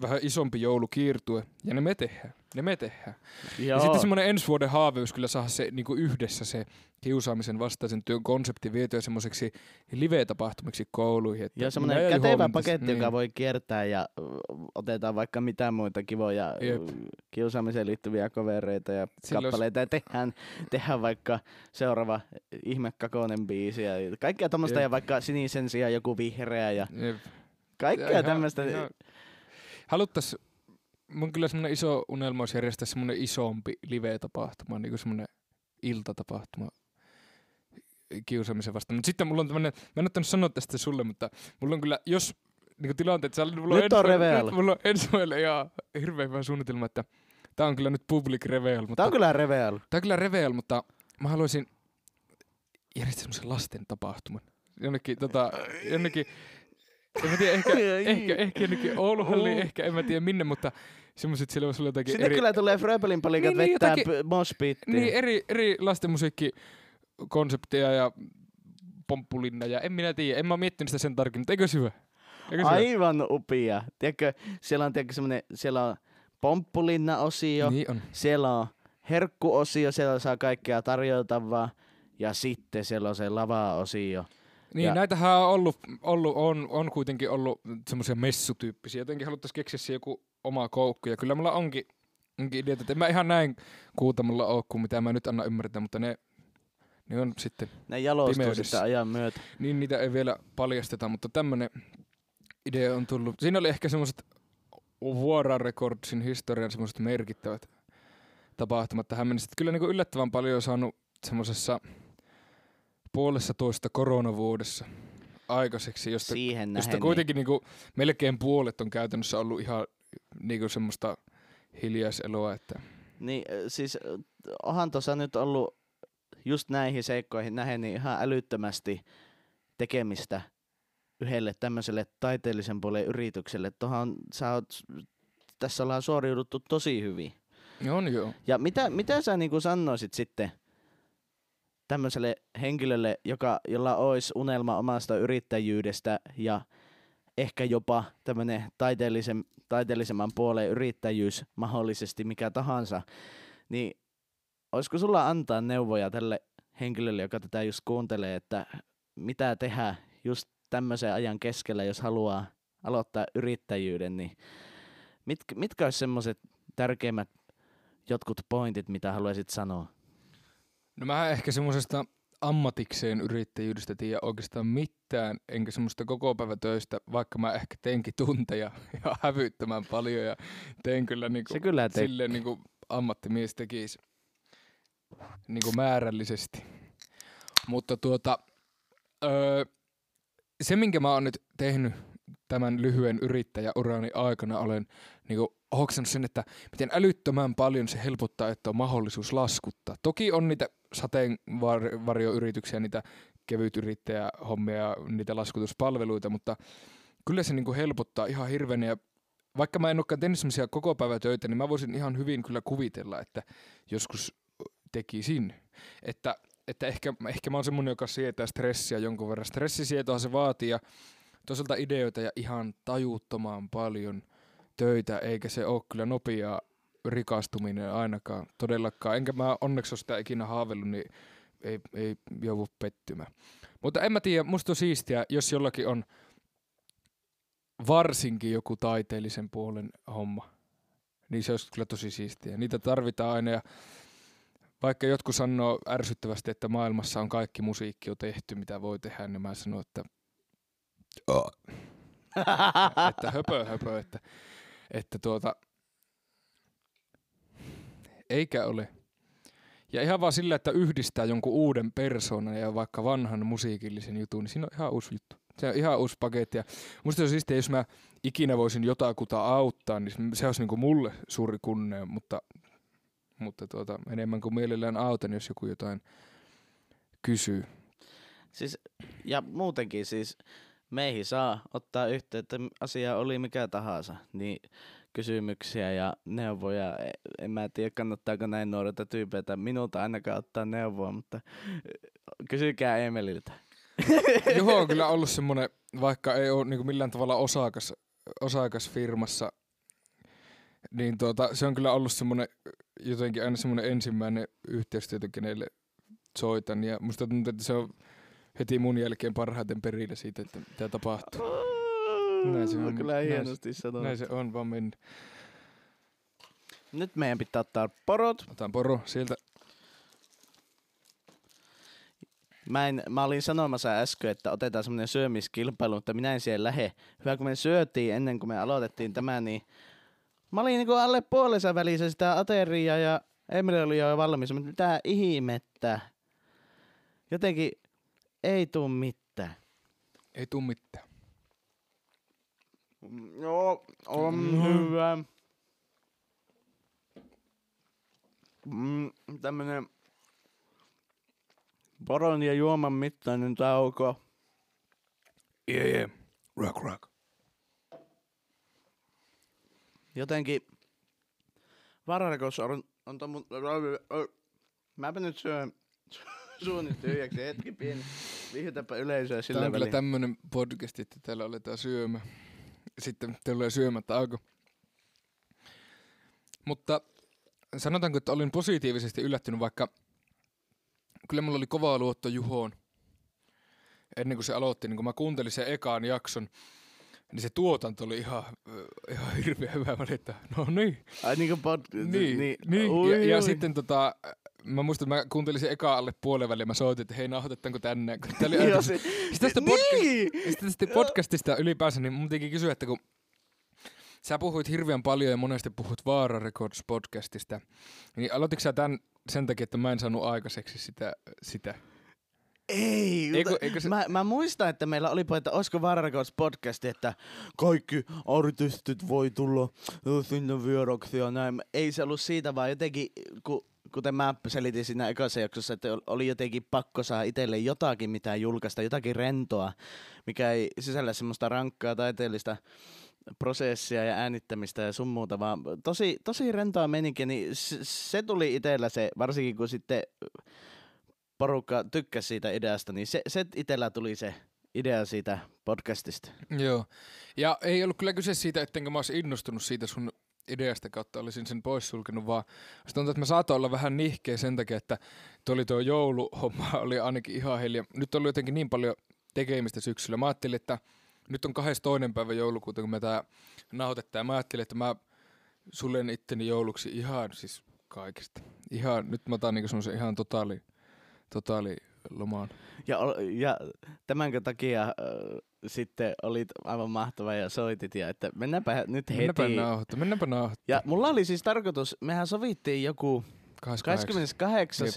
vähän isompi joulukiertue ja ne me tehdään. Ne me tehdään. Joo. Ja sitten semmoinen ensi vuoden haave olisi kyllä saada se niinku yhdessä se kiusaamisen vastaisen työn konsepti vietyä semmoiseksi live-tapahtumiksi kouluihin. Että ja semmoinen kätevä paketti, niin. joka voi kiertää ja otetaan vaikka mitä muita kivoja Jep. kiusaamiseen liittyviä kovereita ja Silloin jos- kappaleita ja tehdään, tehdään vaikka seuraava ihme kakonen biisi ja kaikkea tommosta Jep. ja vaikka sinisen sijaan joku vihreä ja Jep. kaikkea tämmöistä. ihan- Haluttais, mun kyllä semmoinen iso unelma olisi järjestää semmoinen isompi live-tapahtuma, niin kuin semmoinen iltatapahtuma kiusaamisen vastaan. Mutta sitten mulla on tämmöinen, mä en ottanut sanoa tästä sulle, mutta mulla on kyllä, jos niin tilanteet, sä, mulla Nyt on reveal. Nyt mulla on ensi vuodelle ihan hirveän hyvä suunnitelma, että tää on kyllä nyt public reveal, mutta Tää on kyllä reveal. Tää on kyllä reveal, mutta mä haluaisin järjestää semmoisen lasten tapahtuman. Jonnekin, tota, jonnekin, en mä tiedä, ehkä, ehkä, ehkä jonnekin Ouluhalliin, ehkä en mä tiedä minne, mutta semmoiset siellä voisi olla jotakin Sinne eri, kyllä tulee Fröbelin palikat Niin, niin, vettää jotakin- moshpittiin. niin, eri, eri lasten musiikkikonsepteja ja pomppulinna ja en minä tiedä, en mä miettinyt sitä sen tarkemmin, mutta eikö se hyvä? Eikö se hyvä? Aivan upia. Tiedätkö, siellä on, tiedätkö, semmonen, siellä on pomppulinna-osio, Niin on. siellä on herkkuosio, siellä saa kaikkea tarjoiltavaa, ja sitten siellä on se lava-osio. Niin, Ja- näitähän on ollut, ollut on, on kuitenkin ollut semmoisia messutyyppisiä. Jotenkin haluttaisiin keksiä siihen joku oma koukku. Ja kyllä mulla onkin, onkin ideat, että en mä ihan näin kuutamolla ole kuin mitä mä nyt annan ymmärtää, mutta ne, ne on sitten, Ne jalostuu sitten ajan myötä. niin niitä ei vielä paljasteta, mutta tämmönen idea on tullut. Siinä oli ehkä semmoiset Vuora Recordsin historian semmoiset merkittävät tapahtumat tähän mennessä. Kyllä niin kuin yllättävän paljon on saanut semmoisessa puolessa toista koronavuodessa aikaiseksi, josta Siihen Josta nähen. kuitenkin niinku melkein puolet on käytännössä ollut ihan niinku semmoista hiljaiseloa, että Niin, niin siis onhan tuossa nyt ollut just näihin seikkoihin nähen niin ihan älyttömästi tekemistä yhdelle tämmöiselle taiteellisen puolen yritykselle. Tuohon sä oot, tässä ollaan suoriuduttu tosi hyvin. on joo. Ja mitä, mitä sä niin sanoisit sitten tämmöiselle henkilölle, joka, jolla olisi unelma omasta yrittäjyydestä ja ehkä jopa tämmöinen taiteellisen, taiteellisemman puolen yrittäjyys mahdollisesti mikä tahansa, niin olisiko sulla antaa neuvoja tälle henkilölle, joka tätä just kuuntelee, että mitä tehdä just tämmöisen ajan keskellä, jos haluaa aloittaa yrittäjyyden, niin mitkä, mitkä olisi semmoiset tärkeimmät jotkut pointit, mitä haluaisit sanoa? No mä ehkä semmoisesta ammatikseen yrittäjyydestä tiedä oikeastaan mitään, enkä semmoista koko päivä töistä, vaikka mä ehkä teinkin tunteja ja hävyttömän paljon ja tein kyllä, niinku, Se kyllä te- silleen niinku ammattimies tekisi niinku määrällisesti. Mutta tuota, öö, se minkä mä oon nyt tehnyt tämän lyhyen yrittäjäurani aikana, olen niinku hoksannut sen, että miten älyttömän paljon se helpottaa, että on mahdollisuus laskuttaa. Toki on niitä sateenvarjoyrityksiä, niitä kevytyrittäjähommia, niitä laskutuspalveluita, mutta kyllä se niinku helpottaa ihan hirveän ja vaikka mä en olekaan tehnyt semmoisia koko töitä, niin mä voisin ihan hyvin kyllä kuvitella, että joskus tekisin. Että, että ehkä, ehkä mä oon semmonen, joka sietää stressiä jonkun verran. Stressisietoa se vaatii ja toisaalta ideoita ja ihan tajuttomaan paljon töitä, eikä se ole kyllä nopeaa rikastuminen ainakaan todellakaan. Enkä mä onneksi ole sitä ikinä haavellut, niin ei, ei joudu pettymään. Mutta en mä tiedä, musta on siistiä, jos jollakin on varsinkin joku taiteellisen puolen homma. Niin se olisi kyllä tosi siistiä. Niitä tarvitaan aina ja vaikka jotkut sanoo ärsyttävästi, että maailmassa on kaikki musiikki jo tehty, mitä voi tehdä, niin mä sanon, että, oh. että höpö, höpö, että, että tuota, eikä ole. Ja ihan vaan sillä, että yhdistää jonkun uuden persoonan ja vaikka vanhan musiikillisen jutun, niin siinä on ihan uusi juttu. Se on ihan uusi paketti. Ja musta se on siistiä, jos mä ikinä voisin jotakuta auttaa, niin se olisi niinku mulle suuri kunnia, mutta, mutta tuota, enemmän kuin mielellään autan, jos joku jotain kysyy. Siis, ja muutenkin siis meihin saa ottaa yhteyttä, asia oli mikä tahansa, niin kysymyksiä ja neuvoja. En mä tiedä, kannattaako näin nuorelta tyypeiltä minulta ainakaan ottaa neuvoa, mutta kysykää Emeliltä. Juho on kyllä ollut semmoinen, vaikka ei ole niin millään tavalla osakas, osakas firmassa, niin tuota, se on kyllä ollut semmoinen jotenkin aina semmoinen ensimmäinen yhteistyötä, kenelle soitan. Ja musta tuntuu, että se on heti mun jälkeen parhaiten perillä siitä, että mitä tapahtuu. Näin se on. Kyllä näin hienosti sanottu. Näin se on vaan mennyt. Nyt meidän pitää ottaa porot. Otan poro sieltä. Mä, en, mä olin sanomassa äsken, että otetaan semmoinen syömiskilpailu, mutta minä en siihen lähe. Hyvä, kun me syötiin ennen kuin me aloitettiin tämä, niin mä olin niinku alle puolensa välissä sitä ateriaa ja Emeli oli jo valmis, mutta mitä ihmettä. Jotenkin ei tuu mitään. Ei tuu mitään. Joo, on Mm. hyvä. Mm, tämmönen poron ja juoman mittainen tauko. Yeah, yeah. Rock, rock. Jotenkin vararikos on, on tommo... Mäpä nyt syön suuni tyhjäksi hetki pieni. Viihdytäpä yleisöä Tämä sillä on kyllä tämmönen podcast, että täällä aletaan syömään. Sitten tulee syömätauko. Mutta sanotaanko, että olin positiivisesti yllättynyt, vaikka kyllä mulla oli kovaa luotto Juhoon. Ennen kuin se aloitti, niin kun mä kuuntelin sen ekaan jakson, niin se tuotanto oli ihan, ihan hirveän hyvä. Mä olin, että no niin, Ai niinku pod... niin, niin, niin. Ui, ja, ja ui. sitten tota, mä muistan, että mä kuuntelin sen eka alle puolen väliin, mä soitin, että hei nauhoitetaanko tänne. Kun tää oli Joo, ajatus, se- Sitten tästä, Niin! tästä podcastista ylipäänsä, niin mun kysyä, että kun sä puhuit hirveän paljon ja monesti puhut Vaara Records podcastista, niin aloititko sä tämän sen takia, että mä en saanut aikaiseksi sitä? sitä? Ei, Eikö- eikö se- mä, mä, muistan, että meillä oli että olisiko Vararecords podcasti, että kaikki artistit voi tulla sinne vieraksi ja näin. Ei se ollut siitä, vaan jotenkin, ku, kuten mä selitin siinä ekassa jaksossa, että oli jotenkin pakko saada itselle jotakin, mitä julkaista, jotakin rentoa, mikä ei sisällä semmoista rankkaa taiteellista prosessia ja äänittämistä ja sun muuta, vaan tosi, tosi rentoa menikin, niin se, tuli itsellä se, varsinkin kun sitten porukka tykkäsi siitä ideasta, niin se, se itsellä tuli se idea siitä podcastista. Joo. Ja ei ollut kyllä kyse siitä, ettenkö mä olisi innostunut siitä sun ideasta kautta olisin sen poissulkenut, vaan se tuntuu, että mä saatoin olla vähän nihkeä sen takia, että tuo oli tuo jouluhomma oli ainakin ihan heillä. Nyt oli jotenkin niin paljon tekemistä syksyllä. Mä ajattelin, että nyt on toinen päivä joulukuuta, kun me tää nauhoitetaan. Mä ajattelin, että mä suljen itteni jouluksi ihan siis kaikista. Ihan, nyt mä otan niinku semmoisen ihan totaali, totaali lomaan. Ja, ja tämänkö takia sitten olit aivan mahtava ja soitit ja että mennäänpä nyt heti. Mennäpä nauhoittaa, mennäpä nauhoittaa. Ja mulla oli siis tarkoitus, mehän sovittiin joku 28. Jep.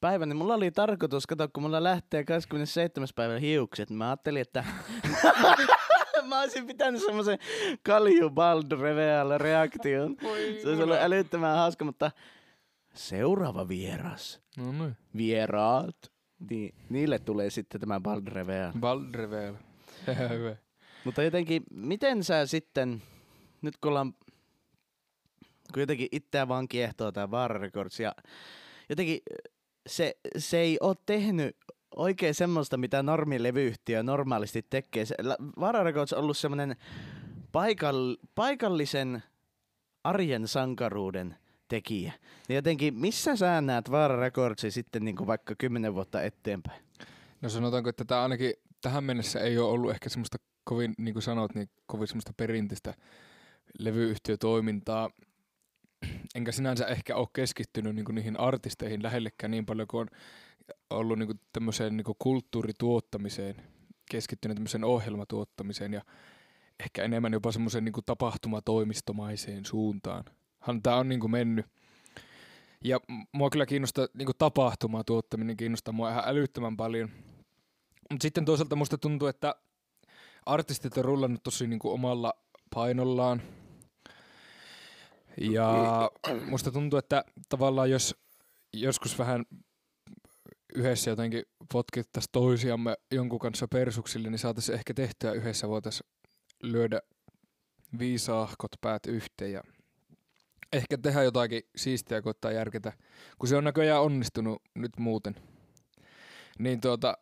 päivä, niin mulla oli tarkoitus, kato kun mulla lähtee 27. päivä hiukset, mä ajattelin, että mä olisin pitänyt semmoisen Kalju Bald Reveal reaktion. Se olisi ollut älyttömän hauska, mutta seuraava vieras, No niin. vieraat, niin niille tulee sitten tämä Bald Reveal. Baldrevel. Hyvä. Mutta jotenkin, miten sä sitten, nyt kun ollaan, kun jotenkin itseä vaan kiehtoo tää Vaara Records ja jotenkin se, se ei ole tehnyt oikein semmoista, mitä normilevyyhtiö normaalisti tekee. Se, Vaara Records on ollut semmoinen paikall, paikallisen arjen sankaruuden tekijä. Ja jotenkin, missä sä näet Vaara Recordsin sitten niin kuin vaikka kymmenen vuotta eteenpäin? No sanotaanko, että tämä ainakin tähän mennessä ei ole ollut ehkä semmoista kovin, niin kuin sanoit, niin kovin semmoista perinteistä levyyhtiötoimintaa. Enkä sinänsä ehkä ole keskittynyt niin kuin niihin artisteihin lähellekään niin paljon kuin on ollut niin kuin tämmöiseen niin kuin kulttuurituottamiseen, keskittynyt tämmöiseen ohjelmatuottamiseen ja ehkä enemmän jopa semmoiseen niin tapahtumatoimistomaiseen suuntaan. Han tämä on niin kuin mennyt. Ja mua kyllä kiinnostaa niin kuin tapahtumatuottaminen, kiinnostaa mua ihan älyttömän paljon. Mutta sitten toisaalta musta tuntuu, että artistit on rullannut tosi niin kuin omalla painollaan. Ja musta tuntuu, että tavallaan jos joskus vähän yhdessä jotenkin potkittaisiin toisiamme jonkun kanssa persuksille, niin saataisiin ehkä tehtyä yhdessä, voitaisiin lyödä viisaahkot päät yhteen ja ehkä tehdä jotakin siistiä koittaa järketä, kun se on näköjään onnistunut nyt muuten. Niin tuota,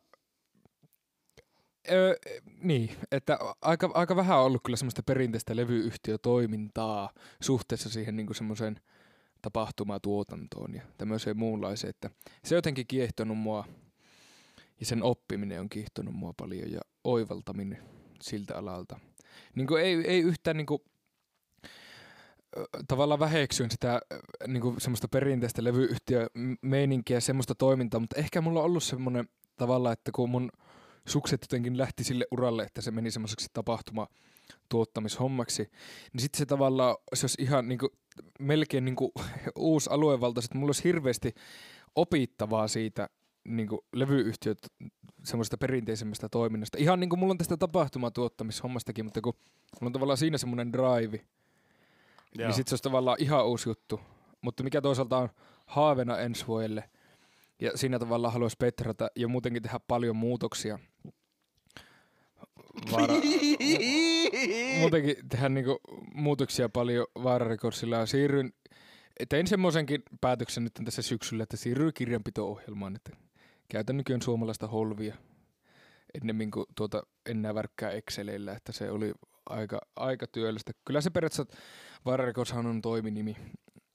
öö, niin, että aika, aika vähän on ollut kyllä semmoista perinteistä levyyhtiötoimintaa suhteessa siihen niin semmoiseen tapahtumatuotantoon ja tämmöiseen muunlaiseen, että se on jotenkin kiehtonut mua ja sen oppiminen on kiehtonut mua paljon ja oivaltaminen siltä alalta. Niin kuin ei, ei yhtään niin kuin, tavallaan väheksyn sitä niin kuin semmoista perinteistä levyyhtiömeininkiä ja semmoista toimintaa, mutta ehkä mulla on ollut semmoinen tavalla, että kun mun sukset jotenkin lähti sille uralle, että se meni semmoiseksi tapahtuma tuottamishommaksi, niin sitten se tavallaan, se olisi ihan niin kuin, melkein niin kuin, uusi aluevalta, että mulla olisi hirveästi opittavaa siitä niin kuin levyyhtiöt semmoisesta perinteisemmästä toiminnasta. Ihan niin kuin mulla on tästä tapahtumatuottamishommastakin, mutta kun mulla on tavallaan siinä semmoinen drive, niin sitten se olisi tavallaan ihan uusi juttu. Mutta mikä toisaalta on haaveena ensi vuodelle, ja siinä tavallaan haluaisi petrata ja muutenkin tehdä paljon muutoksia. Vaara, muutenkin tehdä niinku muutoksia paljon vaararekordsilla ja siirryn, tein semmoisenkin päätöksen nyt tässä syksyllä, että siirryin kirjanpito-ohjelmaan, että käytän nykyään suomalaista holvia ennemmin kuin tuota enää värkkää Exceleillä, että se oli aika, aika työllistä. Kyllä se periaatteessa Vaararekordshan on toiminimi,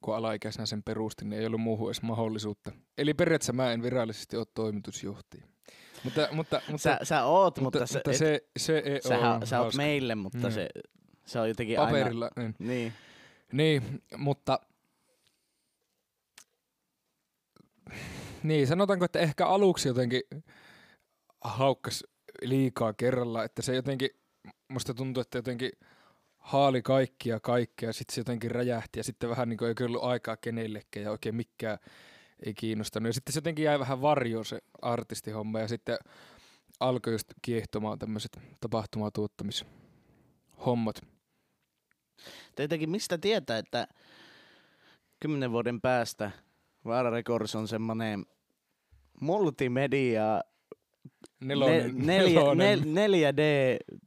kun alaikäisenä sen perustin, niin ei ollut muuhun edes mahdollisuutta. Eli periaatteessa mä en virallisesti ole toimitusjohtaja. Mutta, mutta, mutta, Sä, sä oot, mutta, mutta, se, mutta et, se, se ei sähän, ole sä oot meille, mutta Mm. se, se on jotenkin paperilla. Niin. aina... Niin. niin, mutta niin, sanotaanko, että ehkä aluksi jotenkin haukkas liikaa kerralla, että se jotenkin, musta tuntuu, että jotenkin haali kaikkia kaikkea, sitten se jotenkin räjähti ja sitten vähän niin kuin ei ollut aikaa kenellekään ja oikein mikään ei kiinnostanut. Ja sitten se jotenkin jäi vähän varjoon se artistihomma ja sitten alkoi just kiehtomaan tämmöiset tapahtumatuottamishommat. Jotenkin mistä tietää, että kymmenen vuoden päästä Vaara Records on semmoinen multimedia Nelonen, ne, neljä, nelonen. nel, 4D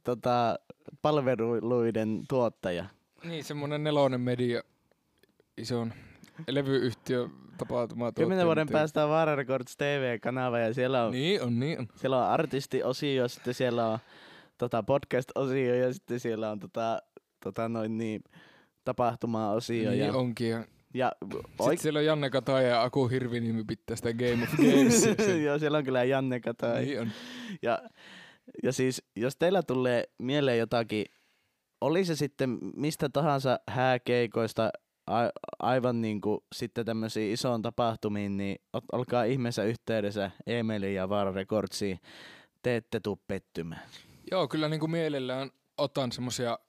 tota, palveluiden tuottaja. Niin, semmoinen nelonen media, ison levyyhtiö tapahtuma. Kymmenen vuoden päästä on Vaara Records TV-kanava ja siellä on, Niin on, niin on. siellä on artistiosio, sitten siellä on tota, podcast-osio ja sitten siellä on tota, tota, noin niin, tapahtuma-osio. Niin ja, onkin. Ja ja Sitten siellä on Janne Kataja ja Aku Hirvinimi pitää sitä Game of Games. Joo, siellä on kyllä Janne Katai. niin on. Ja, ja siis, jos teillä tulee mieleen jotakin, oli se sitten mistä tahansa hääkeikoista, a, aivan niin kuin sitten tämmöisiin isoon tapahtumiin, niin ot, olkaa ihmeessä yhteydessä Emeli ja Vaara Recordsiin. Te ette tuu pettymään. Joo, kyllä niin kuin mielellään otan semmosia,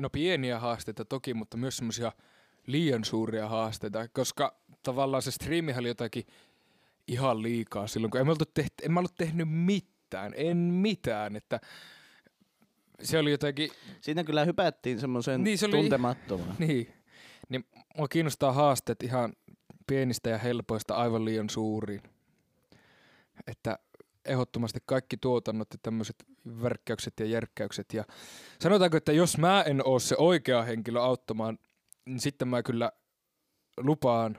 no pieniä haasteita toki, mutta myös semmosia liian suuria haasteita, koska tavallaan se striimihän oli jotakin ihan liikaa silloin, kun en mä ollut, tehty, en mä ollut tehnyt mitään, en mitään, että se oli jotenkin, Siinä kyllä hypättiin semmoisen Niin, se oli- tuntemattomaan. niin, niin mua kiinnostaa haasteet ihan pienistä ja helpoista aivan liian suuriin. Että ehdottomasti kaikki tuotannot ja tämmöiset värkkäykset ja järkkäykset. Ja sanotaanko, että jos mä en oo se oikea henkilö auttamaan, niin sitten mä kyllä lupaan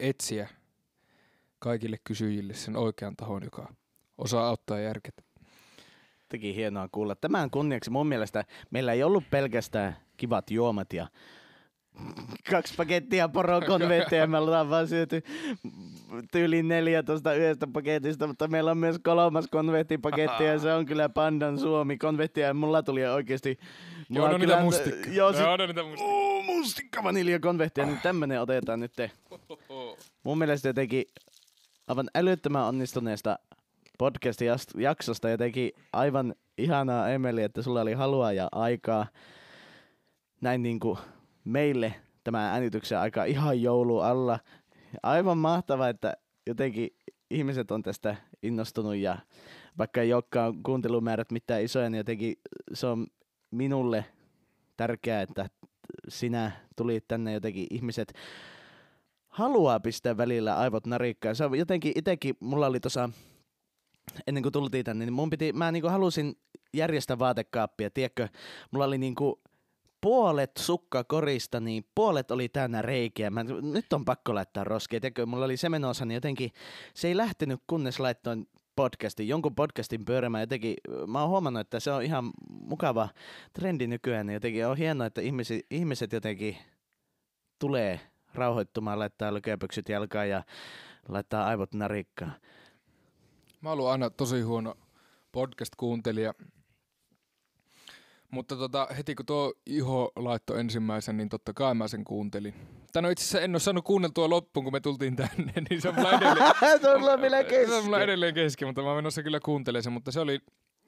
etsiä kaikille kysyjille sen oikean tahon, joka osaa auttaa ja järketä. Teki hienoa kuulla. Tämän kunniaksi mun mielestä meillä ei ollut pelkästään kivat juomat ja kaksi pakettia porokonvetteja. Me ollaan vaan syöty neljä tuosta yhdestä paketista, mutta meillä on myös kolmas konvettipaketti ja se on kyllä Pandan Suomi konvettia. Ja mulla tuli oikeasti... mulla Joo, no kyllä- niitä mustikka. Joo, sit, Joo, no niitä mustikka. oh, mustikka vanilja konvettia, niin tämmönen otetaan nyt. Mun mielestä jotenkin aivan älyttömän onnistuneesta podcast-jaksosta jotenkin aivan ihanaa Emeli, että sulla oli halua ja aikaa näin niin kuin meille tämä äänityksen aika ihan joulu alla. Aivan mahtava, että jotenkin ihmiset on tästä innostunut ja vaikka ei olekaan kuuntelumäärät mitään isoja, niin jotenkin se on minulle tärkeää, että sinä tulit tänne jotenkin ihmiset haluaa pistää välillä aivot narikkaan. Se on jotenkin itekin, mulla oli tuossa, ennen kuin tultiin tänne, niin mun piti, mä niinku halusin järjestää vaatekaappia, tiedätkö, mulla oli niinku puolet sukkakorista, niin puolet oli täynnä reikiä. Mä, nyt on pakko laittaa roskia. Tiedätkö, mulla oli se menossa, niin jotenkin se ei lähtenyt, kunnes laittoin podcastin, jonkun podcastin pyörimään. Jotenkin, mä oon huomannut, että se on ihan mukava trendi nykyään. niin Jotenkin on hienoa, että ihmiset, ihmiset jotenkin tulee rauhoittumaan, laittaa lököpyksyt jalkaan ja laittaa aivot narikkaan. Mä oon aina tosi huono podcast-kuuntelija. Mutta tota, heti kun tuo Iho laittoi ensimmäisen, niin totta kai mä sen kuuntelin. Tai no itse asiassa en ole saanut kuunneltua loppuun, kun me tultiin tänne, niin se on mulla edelleen, Tuolla on vielä se on mulla kesken. edelleen kesken, mutta mä menossa kyllä kuuntelemaan sen, mutta se oli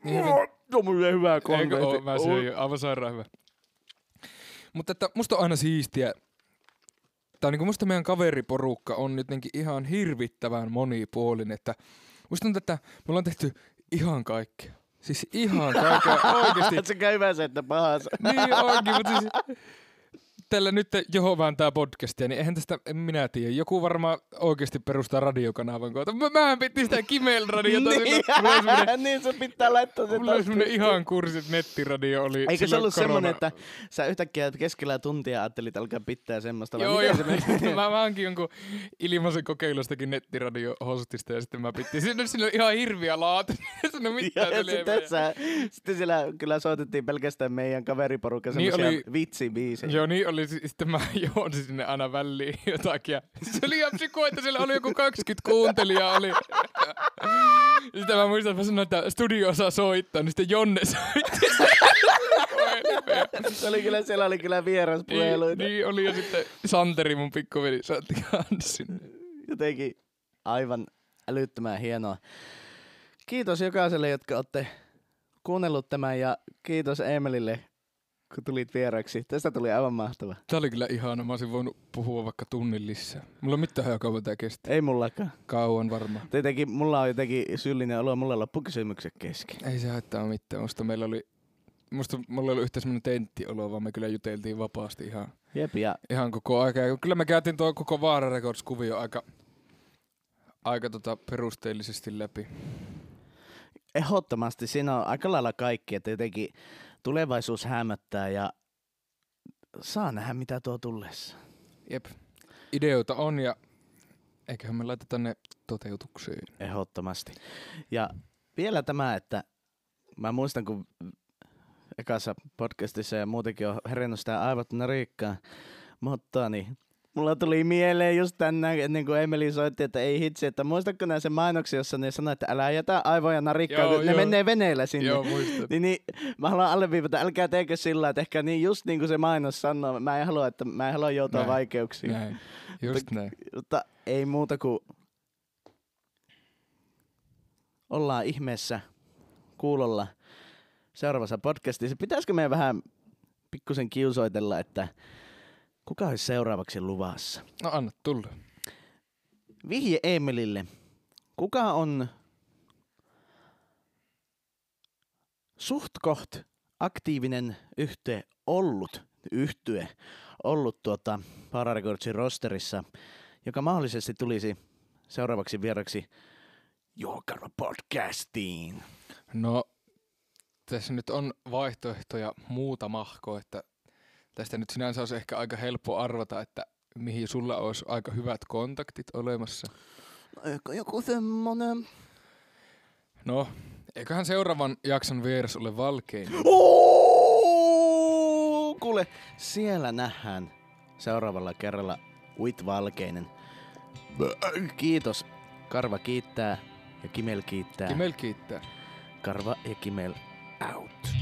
niin hyvin, Tuo on hyvä Eikö konvetti. oo? Mä söin jo. Aivan sairaan hyvä. Mutta että musta on aina siistiä. Tai niinku musta meidän kaveriporukka on jotenkin ihan hirvittävän monipuolinen. Että musta tuntuu, että me ollaan tehty ihan kaikkea. Siis ihan kaikkea oikeesti. Sekä hyvä se, että pahas. niin onkin, mutta siis tällä nyt johon vääntää podcastia, niin eihän tästä, en minä tiedä. Joku varmaan oikeasti perustaa radiokanavan kohta. Mä, mähän piti sitä niin, mulla oli semmonen- niin sun pitää laittaa se Mulla oli ihan kurssit nettiradio oli. Eikö se ollut korona- semmonen, että sä yhtäkkiä keskellä tuntia ajattelit alkaa pitää semmoista? Joo, joo. se mä, mä hankin jonkun ilmaisen kokeilustakin nettiradiohostista ja sitten mä pittin. Siinä, siinä on ihan hirviä laatu. Ja, mitään ja sitten, sä, sitten siellä kyllä soitettiin pelkästään meidän kaveriporukka Niin semmoisia oli- vitsibiisejä. Joo, niin oli. Si- Sitten mä juonsin sinne aina väliin jotakin. Ja se oli ihan psyko, että siellä oli joku 20 kuuntelijaa. Oli. Sitten mä muistan, että mä sanoin, että studio osaa soittaa, niin sitten Jonne soitti. Se oli kyllä, siellä oli kyllä vieraspuheluita. niin, niin, oli ja sitten Santeri, mun pikkuveli, soitti kans sinne. Jotenkin aivan älyttömän hienoa. Kiitos jokaiselle, jotka olette kuunnellut tämän ja kiitos Emelille, kun tulit vieraksi. Tästä tuli aivan mahtava. Tää oli kyllä ihana. Mä olisin voinut puhua vaikka tunnin lisää. Mulla on mitään hajaa kauan tää kestää. Ei mullakaan. Kauan varmaan. Tietenkin mulla on jotenkin syyllinen olo, mulla on loppukysymykset kesken. Ei se haittaa mitään. Musta meillä oli, musta mulla oli yhtä semmonen tenttiolo, vaan me kyllä juteltiin vapaasti ihan, Jep, ja ihan koko aika. Ja kyllä me käytiin tuo koko Vaara Records-kuvio aika, aika tota perusteellisesti läpi. ehdottomasti siinä on aika lailla kaikki, että jotenkin tulevaisuus hämöttää ja saa nähdä mitä tuo tullessa. Jep. Ideoita on ja eiköhän me laiteta ne toteutukseen. Ehdottomasti. Ja vielä tämä, että mä muistan kun ekassa podcastissa ja muutenkin on herännyt sitä aivot narikkaa. Mutta niin, mulla tuli mieleen just tänään, ennen kuin Emeli soitti, että ei hitsi, että muistatko nää sen mainoksia, jossa ne sanoi, että älä jätä aivoja narikkaa, Joo, kun ne joo. menee veneellä sinne. Joo, muistan. Niin, niin, mä haluan alleviivata, älkää teekö sillä, että ehkä niin just niin kuin se mainos sanoo, mä en halua, että mä en halua joutua Näin. vaikeuksiin. Näin, just näin. Mutta ei muuta kuin ollaan ihmeessä kuulolla seuraavassa podcastissa. Pitäisikö meidän vähän pikkusen kiusoitella, että kuka olisi seuraavaksi luvassa? No anna tulla. Vihje Emelille. Kuka on suht koht aktiivinen yhte ollut, yhtye, ollut tuota Para Recordsin rosterissa, joka mahdollisesti tulisi seuraavaksi vieraksi Juokarva podcastiin. No, tässä nyt on vaihtoehtoja muutamahko, että tästä nyt sinänsä olisi ehkä aika helppo arvata, että mihin sulla olisi aika hyvät kontaktit olemassa. No, ehkä joku semmonen... No, eiköhän seuraavan jakson vieras ole Valkein. Kuule, siellä nähdään seuraavalla kerralla Uit Valkeinen. Kiitos. Karva kiittää ja Kimel kiittää. Kimel kiittää. Karva ja Kimel out.